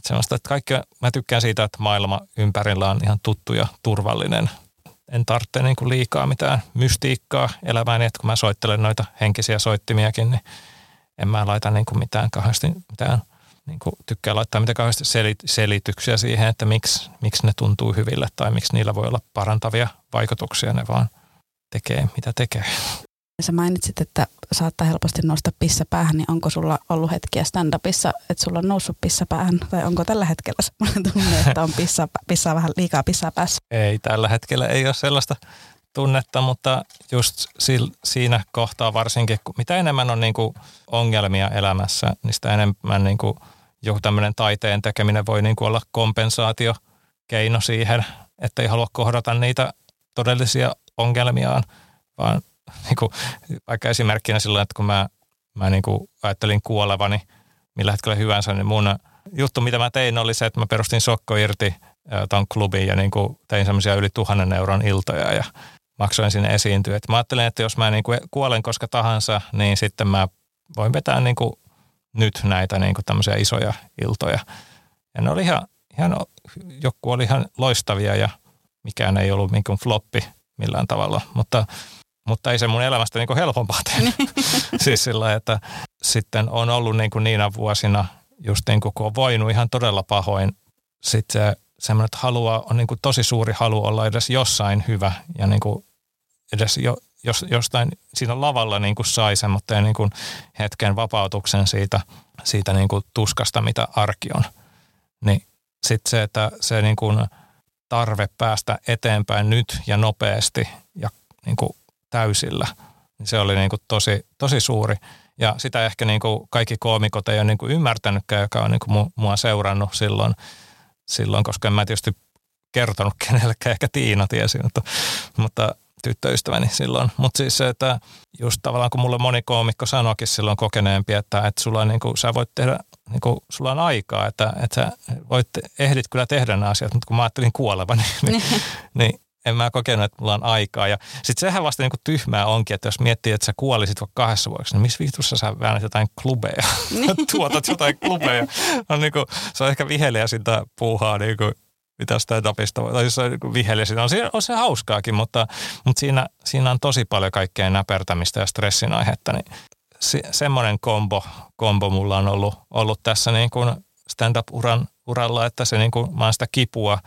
S2: että semmoista, että kaikki, mä tykkään siitä, että maailma ympärillä on ihan tuttu ja turvallinen. En tarvitse niin kuin liikaa mitään mystiikkaa elämääni, että kun mä soittelen noita henkisiä soittimiakin, niin en mä laita niin kuin mitään kauheasti, mitään, niin kuin tykkää laittaa mitään kauheasti selityksiä siihen, että miksi, miksi ne tuntuu hyville tai miksi niillä voi olla parantavia vaikutuksia, ne vaan tekee mitä tekee.
S1: Sä mainitsit, että saattaa helposti nousta pissa päähän, niin onko sulla ollut hetkiä stand-upissa, että sulla on noussut pissa päähän? Tai onko tällä hetkellä semmoinen tunne, että on pissa, pissaa vähän liikaa pissaa päässä?
S2: Ei, tällä hetkellä ei ole sellaista tunnetta, mutta just siinä kohtaa varsinkin, mitä enemmän on niin kuin ongelmia elämässä, niin sitä enemmän niin kuin joku tämmöinen taiteen tekeminen voi niin kuin olla kompensaatio keino siihen, että ei halua kohdata niitä todellisia ongelmiaan, vaan niin kuin, vaikka esimerkkinä silloin, että kun mä, mä niin kuin ajattelin kuolevani millä hetkellä hyvänsä, niin mun juttu, mitä mä tein, oli se, että mä perustin Sokko irti ton klubin ja niin kuin tein semmoisia yli tuhannen euron iltoja ja maksoin sinne esiintyä. Et mä ajattelin, että jos mä niin kuin kuolen koska tahansa, niin sitten mä voin vetää niin kuin nyt näitä niin kuin tämmöisiä isoja iltoja. Ja ne oli ihan, ihan, joku oli ihan loistavia ja mikään ei ollut niin kuin floppi millään tavalla, mutta, mutta ei se mun elämästä niin kuin helpompaa tehnyt. siis sillä että sitten on ollut niin kuin niinä vuosina, just niin kuin kun on voinut ihan todella pahoin, sitten se semmoinen, että halua, on niin kuin tosi suuri halu olla edes jossain hyvä ja niin kuin edes jo, jos, jostain siinä lavalla niin kuin sai semmoinen niin kuin hetken vapautuksen siitä, siitä niin kuin tuskasta, mitä arki on. Niin sitten se, että se niin kuin tarve päästä eteenpäin nyt ja nopeasti ja niin kuin täysillä, se oli niin kuin tosi, tosi suuri. Ja sitä ehkä niin kuin kaikki koomikot ei ole niin kuin ymmärtänytkään, joka on niin kuin mua seurannut silloin, silloin, koska en mä tietysti kertonut kenellekään, ehkä Tiina tiesi, mutta, mutta tyttöystäväni silloin. Mutta siis se, että just tavallaan kun mulle moni koomikko sanoikin silloin kokeneempi, että, että sulla on niin kuin, sä voit tehdä, niin kuin, sulla on aikaa, että, että sä voit, ehdit kyllä tehdä nämä asiat, mutta kun mä ajattelin kuolevani, niin, niin, niin en mä kokenut, että mulla on aikaa. Ja sitten sehän vasta niin kuin tyhmää onkin, että jos miettii, että sä kuolisit vaikka kahdessa vuodessa, niin missä viitussa sä väännät jotain klubeja, niin. tuotat jotain klubeja. On niin kuin, se on ehkä viheliä sitä puuhaa niin kuin mitä stand-upista, tai jos on viheliä, on, se, on se hauskaakin, mutta, mutta siinä, siinä on tosi paljon kaikkea näpertämistä ja stressin aihetta, niin se, semmoinen kombo, kombo mulla on ollut, ollut tässä niin kuin stand-up-uran uralla, että se niin kuin, mä oon sitä kipua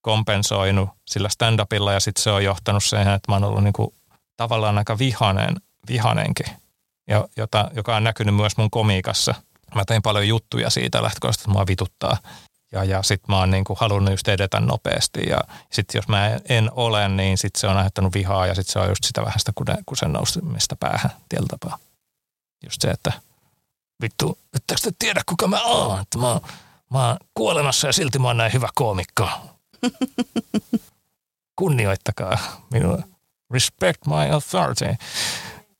S2: kompensoinut sillä stand-upilla ja sitten se on johtanut siihen, että mä oon ollut niin kuin, tavallaan aika vihanen, vihanenkin, ja, jota, joka on näkynyt myös mun komiikassa. Mä tein paljon juttuja siitä lähtökohtaisesti, että mua vituttaa ja, ja sitten mä oon niinku halunnut just edetä nopeasti ja sitten jos mä en ole, niin sitten se on aiheuttanut vihaa ja sitten se on just sitä vähän sitä kusen nousemista päähän tietyllä tapaa. Just se, että vittu, ettekö te tiedä kuka mä oon? Että mä, mä oon kuolemassa ja silti mä oon näin hyvä koomikko. Kunnioittakaa minua. Respect my authority.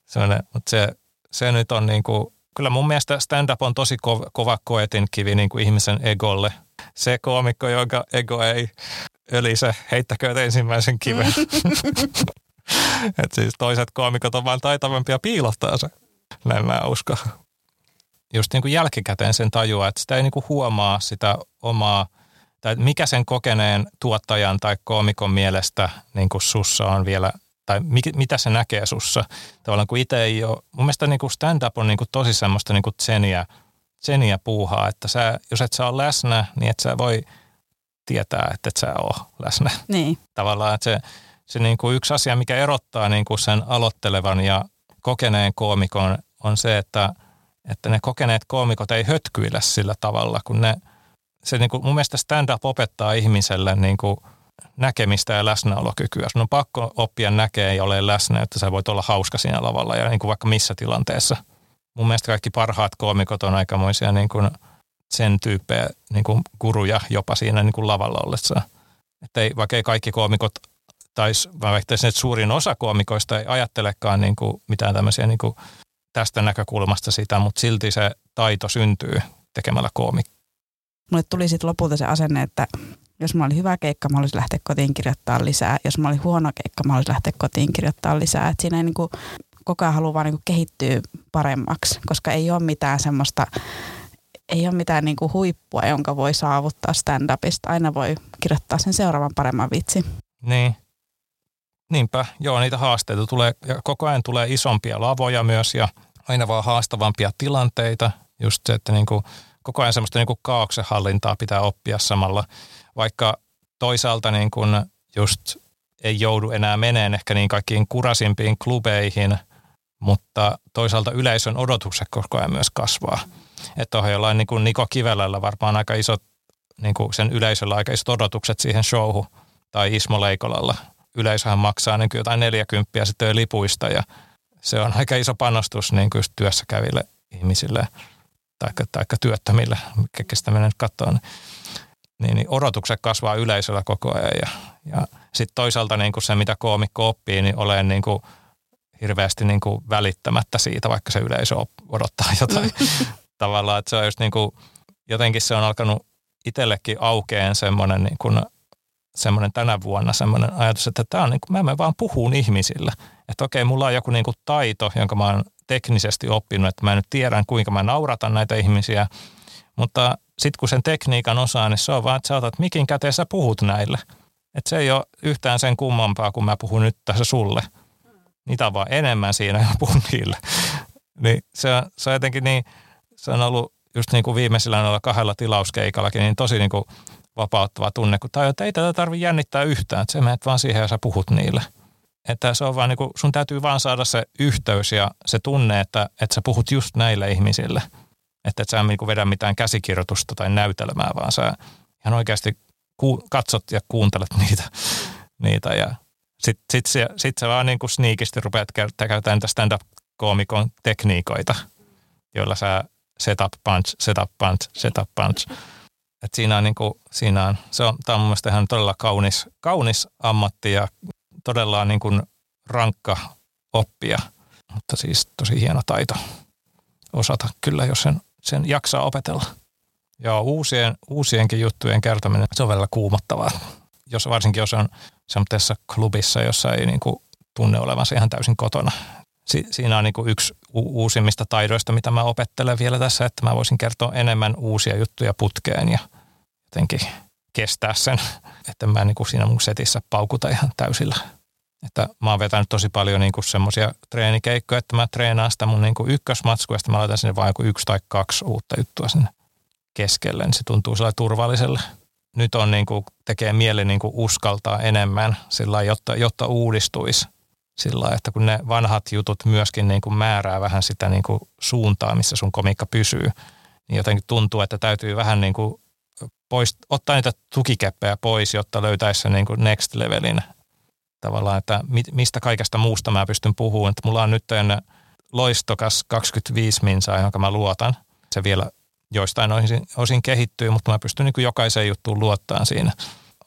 S2: Sellainen, mutta se, se nyt on niin kuin, kyllä mun mielestä stand-up on tosi kova, kova koetin kivi niin kuin ihmisen egolle – se koomikko, jonka ego ei ölise, heittäkööt ensimmäisen kiven. Et siis toiset koomikot on vain taitavampia piilottaa se. Näin mä uskon. Just niin kuin jälkikäteen sen tajua, että sitä ei niin kuin huomaa sitä omaa, tai mikä sen kokeneen tuottajan tai koomikon mielestä niin kuin sussa on vielä, tai mitä se näkee sussa. Tavallaan kun itse ei ole, mun mielestä niin kuin stand-up on niin kuin tosi semmoista niin kuin tseniä, seniä puuhaa, että sä, jos et sä ole läsnä, niin et sä voi tietää, että et sä ole läsnä.
S1: Niin.
S2: Tavallaan, että se, se niin kuin yksi asia, mikä erottaa niin kuin sen aloittelevan ja kokeneen koomikon, on se, että, että ne kokeneet koomikot ei hötkyillä sillä tavalla, kun ne, se niin kuin, mun mielestä stand-up opettaa ihmiselle niin kuin näkemistä ja läsnäolokykyä. Sun on pakko oppia näkee ja ole läsnä, että sä voit olla hauska siinä lavalla ja niin kuin vaikka missä tilanteessa – mun mielestä kaikki parhaat koomikot on aikamoisia niin kuin sen tyyppejä niin kuin guruja jopa siinä niin kuin lavalla ollessa. Että ei, vaikka ei kaikki koomikot, tai mä että suurin osa koomikoista ei ajattelekaan niin kuin mitään tämmöisiä niin kuin tästä näkökulmasta sitä, mutta silti se taito syntyy tekemällä koomik.
S1: Mulle tuli sitten lopulta se asenne, että jos mä olin hyvä keikka, mä olisin lähteä kotiin kirjoittaa lisää. Jos mä olin huono keikka, mä olisin lähteä kotiin kirjoittaa lisää. Et siinä ei niin kuin koko ajan haluaa vaan niin kehittyä paremmaksi, koska ei ole mitään semmoista, ei ole mitään niin kuin huippua, jonka voi saavuttaa stand-upista. Aina voi kirjoittaa sen seuraavan paremman vitsi.
S2: Niin. Niinpä, joo, niitä haasteita tulee, ja koko ajan tulee isompia lavoja myös, ja aina vaan haastavampia tilanteita. Just se, että niin kuin, koko ajan semmoista niin kuin kaauksen hallintaa pitää oppia samalla, vaikka toisaalta niin kuin just ei joudu enää meneen ehkä niin kaikkiin kurasimpiin klubeihin – mutta toisaalta yleisön odotukset koko ajan myös kasvaa. Että on jollain niin kuin Niko Kivelällä varmaan aika isot, niin kuin sen yleisöllä aika isot odotukset siihen showhun tai Ismo Leikolalla. Yleisöhän maksaa niin kuin jotain 40 sitten lipuista ja se on aika iso panostus niin kuin työssä käville ihmisille tai taikka työttömille, kestä nyt katsoa. Niin, niin odotukset kasvaa yleisöllä koko ajan ja, ja sitten toisaalta niin kuin se, mitä koomikko oppii, niin olen niin kuin – hirveästi niin kuin välittämättä siitä, vaikka se yleisö odottaa jotain tavallaan, että se on just niin kuin, jotenkin se on alkanut itsellekin aukeen semmoinen, niin kuin, semmoinen tänä vuonna semmoinen ajatus, että tämä on niin kuin, mä vaan puhun ihmisille. Että okei, mulla on joku niin kuin taito, jonka mä oon teknisesti oppinut, että mä nyt tiedän, kuinka mä nauratan näitä ihmisiä, mutta sitten kun sen tekniikan osaa, niin se on vaan, että sä otat mikin käteen sä puhut näille. Että se ei ole yhtään sen kummampaa, kun mä puhun nyt tässä sulle. Niitä on vaan enemmän siinä, ja puhun niille. niin se on, se on jotenkin niin, se on ollut just niin kuin viimeisillä noilla kahdella tilauskeikallakin, niin tosi niin kuin vapauttava tunne, kun tai että ei tätä tarvitse jännittää yhtään, että sä menet vaan siihen ja sä puhut niille. Että se on vaan niin kuin, sun täytyy vaan saada se yhteys ja se tunne, että, että sä puhut just näille ihmisille. Että et sä niin kuin vedä mitään käsikirjoitusta tai näytelmää, vaan sä ihan oikeasti ku, katsot ja kuuntelet niitä. niitä ja sitten sit se, sit se vaan niin kuin sniikisti rupeat käyttämään niitä stand-up-koomikon tekniikoita, joilla sä setup punch, setup punch, setup punch. Et siinä on, niin kuin, siinä on, se on, tämä on mun mielestä ihan todella kaunis, kaunis ammatti ja todella niin kuin rankka oppia, mutta siis tosi hieno taito osata kyllä, jos sen, sen jaksaa opetella. Joo, uusien, uusienkin juttujen kertominen, se on välillä kuumottavaa. Jos, varsinkin jos on semmoisessa klubissa, jossa ei niin kuin tunne olevansa ihan täysin kotona. Si, siinä on niin kuin yksi u- uusimmista taidoista, mitä mä opettelen vielä tässä, että mä voisin kertoa enemmän uusia juttuja putkeen ja jotenkin kestää sen, että mä niin kuin siinä mun setissä paukuta ihan täysillä. Että mä oon vetänyt tosi paljon niin semmoisia treenikeikkoja, että mä treenaan sitä mun niin kuin ykkösmatskua, ja sitten mä laitan sinne vain joku yksi tai kaksi uutta juttua sinne keskelle, niin se tuntuu sellainen turvalliselle. Nyt on niin kuin, tekee mieli niin kuin uskaltaa enemmän sillä jotta, jotta uudistuisi sillä että kun ne vanhat jutut myöskin niin kuin määrää vähän sitä niin kuin suuntaa, missä sun komikka pysyy, niin jotenkin tuntuu, että täytyy vähän niin kuin pois, ottaa niitä tukikeppejä pois, jotta löytäisi sen niin kuin next levelin tavallaan, että mistä kaikesta muusta mä pystyn puhumaan. Että mulla on nyt loistokas 25 minsaa, jonka mä luotan. Se vielä joistain osin, osin kehittyy, mutta mä pystyn niin kuin jokaiseen juttuun luottaan siinä.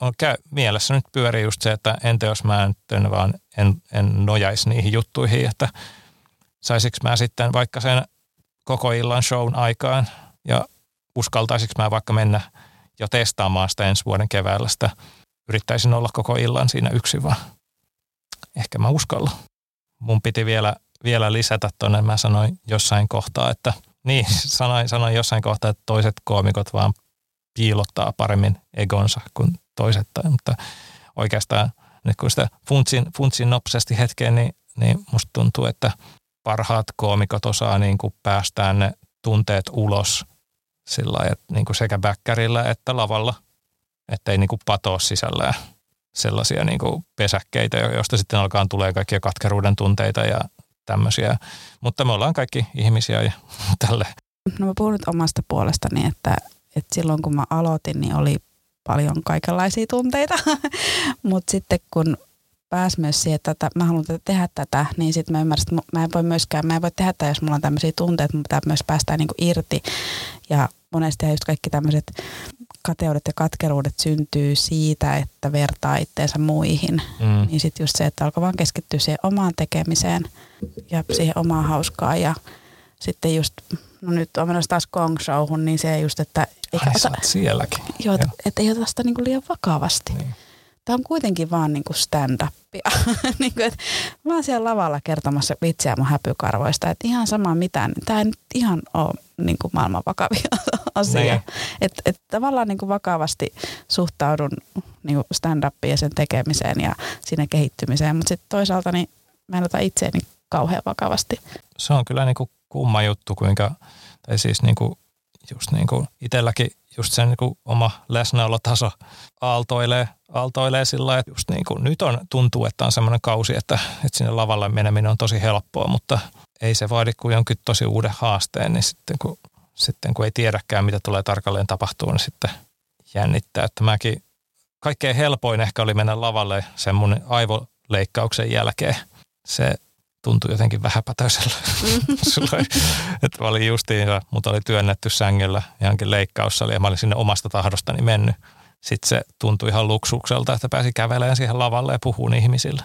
S2: On käy, mielessä nyt pyörii just se, että entä jos mä en vaan en, en nojaisi niihin juttuihin, että saisinko mä sitten vaikka sen koko illan shown aikaan ja uskaltaisinko mä vaikka mennä jo testaamaan sitä ensi vuoden keväällä sitä. Yrittäisin olla koko illan siinä yksin vaan. Ehkä mä uskalla. Mun piti vielä, vielä lisätä tuonne, mä sanoin jossain kohtaa, että niin, sanoin, sanoin jossain kohtaa, että toiset koomikot vaan piilottaa paremmin egonsa kuin toiset, mutta oikeastaan nyt kun sitä funtsin, funtsin nopsasti hetkeen, niin, niin musta tuntuu, että parhaat koomikot osaa niin kuin päästään ne tunteet ulos sillä että niin kuin sekä bäkkärillä että lavalla, ettei niin kuin patoa sisällään sellaisia niin kuin pesäkkeitä, joista sitten alkaa tulee kaikkia katkeruuden tunteita ja tämmöisiä. Mutta me ollaan kaikki ihmisiä ja tälle.
S1: No mä puhun nyt omasta puolestani, että, että silloin kun mä aloitin, niin oli paljon kaikenlaisia tunteita. Mutta sitten kun pääsi myös siihen, että mä haluan tehdä tätä, niin sitten mä ymmärsin, että mä en voi myöskään, mä en voi tehdä tätä, jos mulla on tämmöisiä tunteita, mutta pitää myös päästä niin irti. Ja monesti just kaikki tämmöiset kateudet ja katkeruudet syntyy siitä, että vertaa itteensä muihin. Mm. Niin sitten just se, että alkoi vaan keskittyä siihen omaan tekemiseen ja siihen omaan hauskaan ja sitten just, no nyt on menossa taas Gong Showhun, niin se just, että...
S2: Eikä Ai, ota, sielläkin.
S1: Joo, että et ei ota sitä niinku liian vakavasti. Niin. Tämä on kuitenkin vaan niinku stand-upia. niinku, et mä oon siellä lavalla kertomassa vitsiä mun häpykarvoista, että ihan sama mitään. Tämä ei nyt ihan ole niinku maailman vakavia asia. Niin. Että et tavallaan niinku vakavasti suhtaudun niinku stand-upiin ja sen tekemiseen ja siinä kehittymiseen, mutta sitten toisaalta niin mä en ota itseäni kauhean vakavasti.
S2: Se on kyllä niinku kumma juttu, kuinka, tai siis niinku, just niin kuin itselläkin just sen niin kuin oma läsnäolotaso aaltoilee, aaltoilee sillä että just niin kuin nyt on, tuntuu, että on semmoinen kausi, että, että sinne lavalle meneminen on tosi helppoa, mutta ei se vaadi kuin jonkin tosi uuden haasteen, niin sitten kun, sitten kun ei tiedäkään, mitä tulee tarkalleen tapahtuu, niin sitten jännittää, että mäkin kaikkein helpoin ehkä oli mennä lavalle sen mun aivoleikkauksen jälkeen. Se tuntui jotenkin vähäpätöisellä. Mm. että mä olin justiin, mutta oli työnnetty sängyllä johonkin leikkaussali ja mä olin sinne omasta tahdostani mennyt. Sitten se tuntui ihan luksukselta, että pääsi kävelemään siihen lavalle ja puhuun ihmisille.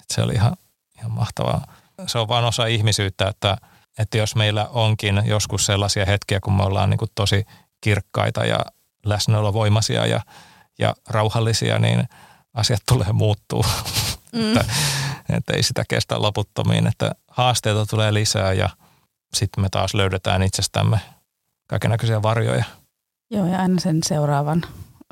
S2: Et se oli ihan, ihan mahtavaa. Se on vaan osa ihmisyyttä, että, että jos meillä onkin joskus sellaisia hetkiä, kun me ollaan niin kuin tosi kirkkaita ja läsnäolovoimaisia ja, ja rauhallisia, niin asiat tulee muuttuu. Mm. Että, ei sitä kestä loputtomiin, että haasteita tulee lisää ja sitten me taas löydetään itsestämme kaikenlaisia varjoja.
S1: Joo, ja aina sen seuraavan,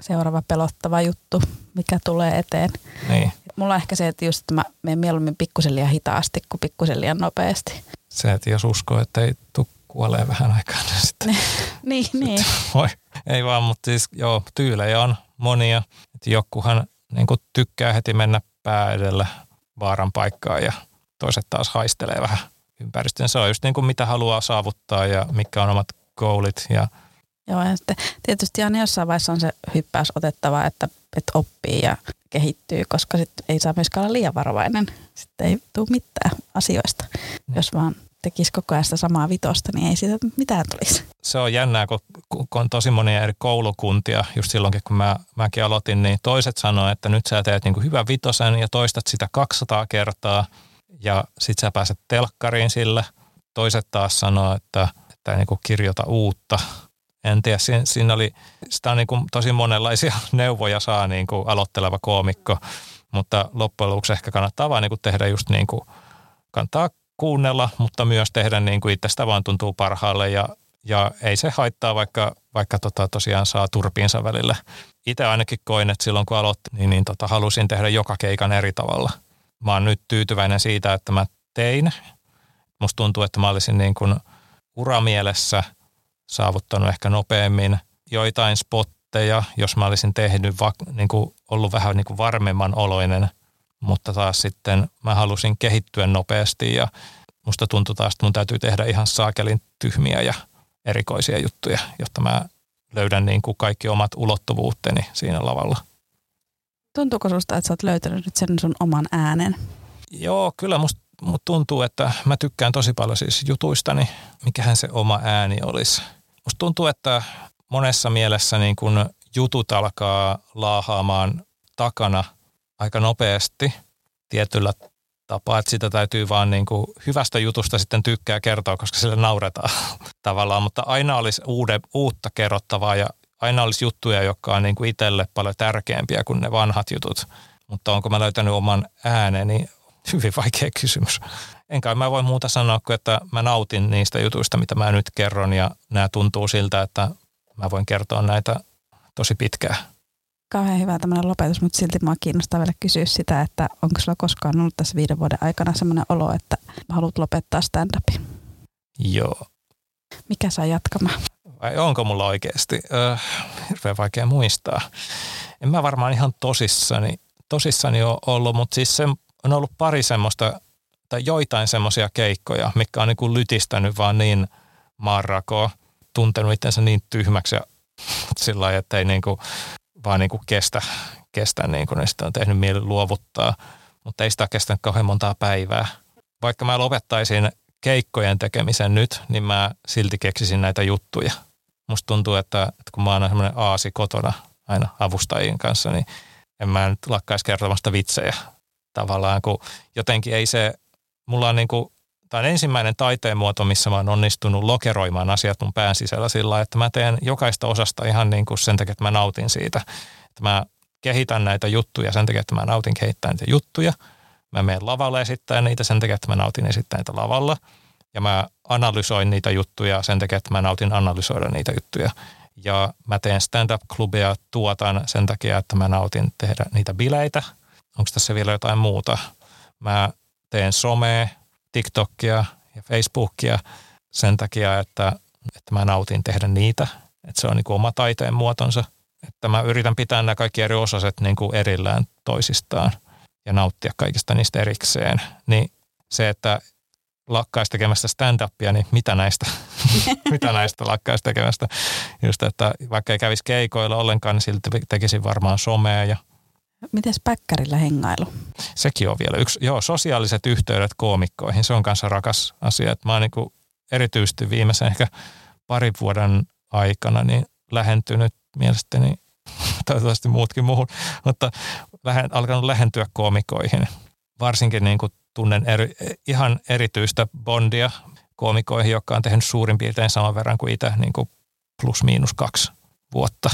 S1: seuraava pelottava juttu, mikä tulee eteen.
S2: Niin.
S1: Mulla on ehkä se, että just että mä menen mieluummin pikkusen liian hitaasti kuin pikkusen liian nopeasti.
S2: Se, että jos uskoo, että ei tule kuolee vähän aikaa, niin sitten...
S1: niin,
S2: sitten
S1: niin.
S2: Voi. Ei vaan, mutta siis joo, tyylejä on monia. Että jokuhan niin tykkää heti mennä pää edellä vaaran paikkaan ja toiset taas haistelee vähän ympäristön. Se on just niin kuin mitä haluaa saavuttaa ja mikä on omat goalit ja
S1: Joo, ja sitten tietysti aina jossain vaiheessa on se hyppäys otettava, että, että oppii ja kehittyy, koska sitten ei saa myöskään olla liian varovainen. Sitten ei tule mitään asioista. Mm. Jos vaan tekisi koko ajan sitä samaa vitosta, niin ei siitä mitään tulisi.
S2: Se on jännää, kun, kun on tosi monia eri koulukuntia. Just silloinkin, kun mä, mäkin aloitin, niin toiset sanoo, että nyt sä teet niin hyvän vitosen ja toistat sitä 200 kertaa ja sit sä pääset telkkariin sillä. Toiset taas sanoo, että, että niin kirjoita uutta en tiedä, siinä, siinä oli, sitä on niin kuin tosi monenlaisia neuvoja saa niin kuin aloitteleva koomikko, mutta loppujen lopuksi ehkä kannattaa vaan niin kuin tehdä just niin kuin, kannattaa kuunnella, mutta myös tehdä niin kuin itsestä vaan tuntuu parhaalle ja, ja ei se haittaa, vaikka, vaikka tota tosiaan saa turpiinsa välillä. Itse ainakin koin, että silloin kun aloittin, niin, niin tota, halusin tehdä joka keikan eri tavalla. Mä oon nyt tyytyväinen siitä, että mä tein. Musta tuntuu, että mä olisin niin kuin uramielessä – saavuttanut ehkä nopeammin joitain spotteja, jos mä olisin tehnyt, niin kuin ollut vähän niin kuin varmemman oloinen, mutta taas sitten mä halusin kehittyä nopeasti ja musta tuntui taas, että mun täytyy tehdä ihan saakelin tyhmiä ja erikoisia juttuja, jotta mä löydän niin kuin kaikki omat ulottuvuuteni siinä lavalla.
S1: Tuntuuko susta, että sä oot löytänyt nyt sen sun oman äänen?
S2: Joo, kyllä musta must tuntuu, että mä tykkään tosi paljon siis jutuistani, mikähän se oma ääni olisi. Musta tuntuu, että monessa mielessä niin kun jutut alkaa laahaamaan takana aika nopeasti tietyllä tapaa, että sitä täytyy vaan niin kuin hyvästä jutusta sitten tykkää kertoa, koska sille nauretaan tavallaan, mutta aina olisi uude, uutta kerrottavaa ja aina olisi juttuja, jotka on niin kuin itselle paljon tärkeämpiä kuin ne vanhat jutut. Mutta onko mä löytänyt oman ääneni? Hyvin vaikea kysymys enkä mä voi muuta sanoa kuin, että mä nautin niistä jutuista, mitä mä nyt kerron ja nämä tuntuu siltä, että mä voin kertoa näitä tosi pitkään.
S1: Kauhean hyvä tämmöinen lopetus, mutta silti mua kiinnostaa vielä kysyä sitä, että onko sulla koskaan ollut tässä viiden vuoden aikana semmoinen olo, että haluat lopettaa stand-upin?
S2: Joo.
S1: Mikä saa jatkamaan?
S2: Vai onko mulla oikeasti? Öö, hirveän vaikea muistaa. En mä varmaan ihan tosissani, tosissani ole ollut, mutta siis se on ollut pari semmoista tai joitain semmoisia keikkoja, mikä on niin kuin lytistänyt vaan niin marrakoa, tuntenut itsensä niin tyhmäksi ja sillä lailla, että ei niin kuin, vaan niin kuin kestä, kestä niin kuin, niin sitä on tehnyt mieli luovuttaa, mutta ei sitä kestänyt kauhean montaa päivää. Vaikka mä lopettaisin keikkojen tekemisen nyt, niin mä silti keksisin näitä juttuja. Musta tuntuu, että, että kun mä oon semmoinen aasi kotona aina avustajien kanssa, niin en mä nyt lakkaisi kertomasta vitsejä tavallaan, kun jotenkin ei se mulla on niin kuin, tämä on ensimmäinen taiteen muoto, missä mä oon onnistunut lokeroimaan asiat mun pään sisällä sillä että mä teen jokaista osasta ihan niin kuin sen takia, että mä nautin siitä. Että mä kehitän näitä juttuja sen takia, että mä nautin kehittää niitä juttuja. Mä menen lavalle esittämään niitä sen takia, että mä nautin esittää niitä lavalla. Ja mä analysoin niitä juttuja sen takia, että mä nautin analysoida niitä juttuja. Ja mä teen stand-up-klubia, tuotan sen takia, että mä nautin tehdä niitä bileitä. Onko tässä vielä jotain muuta? Mä teen somea, TikTokia ja Facebookia sen takia, että, että mä nautin tehdä niitä. Että se on niin kuin oma taiteen muotonsa. Että mä yritän pitää nämä kaikki eri osaset niin kuin erillään toisistaan ja nauttia kaikista niistä erikseen. Niin se, että lakkaisi tekemästä stand-upia, niin mitä näistä, mitä näistä lakkaisi tekemästä? Just, että vaikka ei kävisi keikoilla ollenkaan, niin silti tekisin varmaan somea ja –
S1: Miten päkkärillä hengailu?
S2: Sekin on vielä yksi. Joo, sosiaaliset yhteydet koomikkoihin, se on kanssa rakas asia. Että mä oon niin erityisesti viimeisen ehkä parin vuoden aikana niin lähentynyt mielestäni, toivottavasti muutkin muuhun, mutta lähen, alkanut lähentyä koomikoihin. Varsinkin niin kuin tunnen eri, ihan erityistä bondia koomikoihin, jotka on tehnyt suurin piirtein saman verran kuin itse niin kuin plus miinus kaksi vuotta.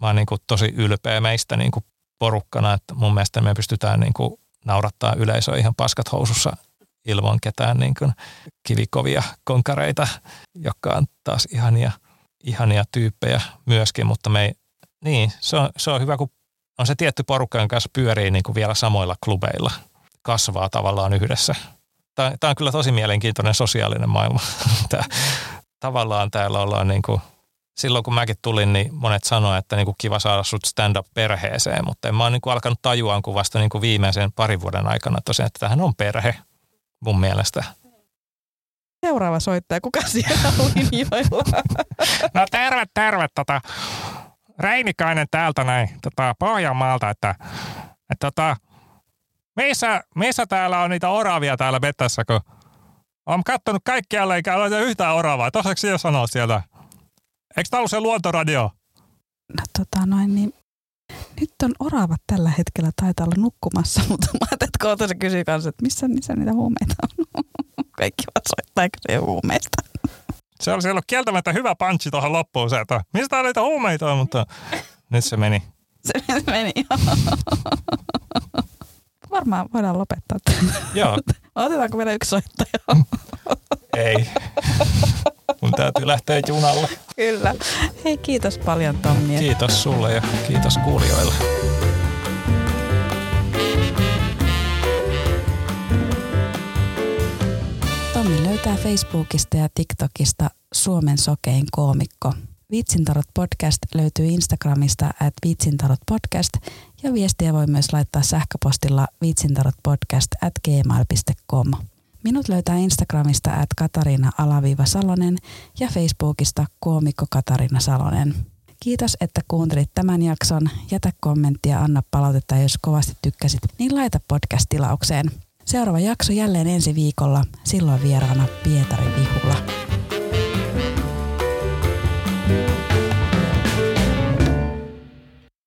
S2: Mä oon niin kuin tosi ylpeä meistä niin kuin porukkana, että mun mielestä me pystytään niin kuin naurattaa yleisöä ihan paskat housussa ilman ketään niin kuin kivikovia konkareita, jotka on taas ihania, ihania tyyppejä myöskin, mutta me ei, niin, se on, se on hyvä, kun on se tietty porukka, jonka kanssa pyörii niin kuin vielä samoilla klubeilla, kasvaa tavallaan yhdessä. Tämä, on kyllä tosi mielenkiintoinen sosiaalinen maailma. Tämä, tavallaan täällä ollaan niin kuin, silloin kun mäkin tulin, niin monet sanoivat, että niin kuin kiva saada sut stand-up perheeseen, mutta en mä ole niin kuin alkanut tajua kuin vasta niin kuin viimeisen parin vuoden aikana tosiaan, että tähän on perhe mun mielestä.
S1: Seuraava soittaja, kuka siellä on linjoilla?
S2: No terve, terve. Tota, Reinikainen täältä näin tota, Pohjanmaalta, että, että tota, missä, missä täällä on niitä oravia täällä mettässä, kun olen katsonut kaikkialle eikä ole yhtään oravaa. Toiseksi siellä sanoa sieltä. Eikö tämä ollut se luontoradio?
S1: No tota noin, niin nyt on oravat tällä hetkellä taitaa olla nukkumassa, mutta mä ajattelin, että kohta se kysyy kanssa, että missä, missä niitä huumeita on. Kaikki vaan soittaa, eikö se huumeista.
S2: Se oli siellä kieltämättä hyvä punchi tuohon loppuun se, että mistä niitä huumeita on, mutta nyt se meni.
S1: Se meni, Varmaan voidaan lopettaa.
S2: Joo.
S1: Otetaanko vielä yksi soittaja?
S2: Ei. Mun täytyy lähteä junalle.
S1: Kyllä. Hei, kiitos paljon Tommi.
S2: Kiitos sulle ja kiitos kuulijoille.
S1: Tommi löytää Facebookista ja TikTokista Suomen sokein koomikko. Viitsintarot podcast löytyy Instagramista at viitsintarot podcast ja viestiä voi myös laittaa sähköpostilla viitsintarotpodcast at gmail.com. Minut löytää Instagramista at Katariina-Salonen ja Facebookista koomikko Katariina Salonen. Kiitos, että kuuntelit tämän jakson. Jätä kommenttia, anna palautetta, jos kovasti tykkäsit, niin laita podcast-tilaukseen. Seuraava jakso jälleen ensi viikolla, silloin vieraana Pietari Vihula.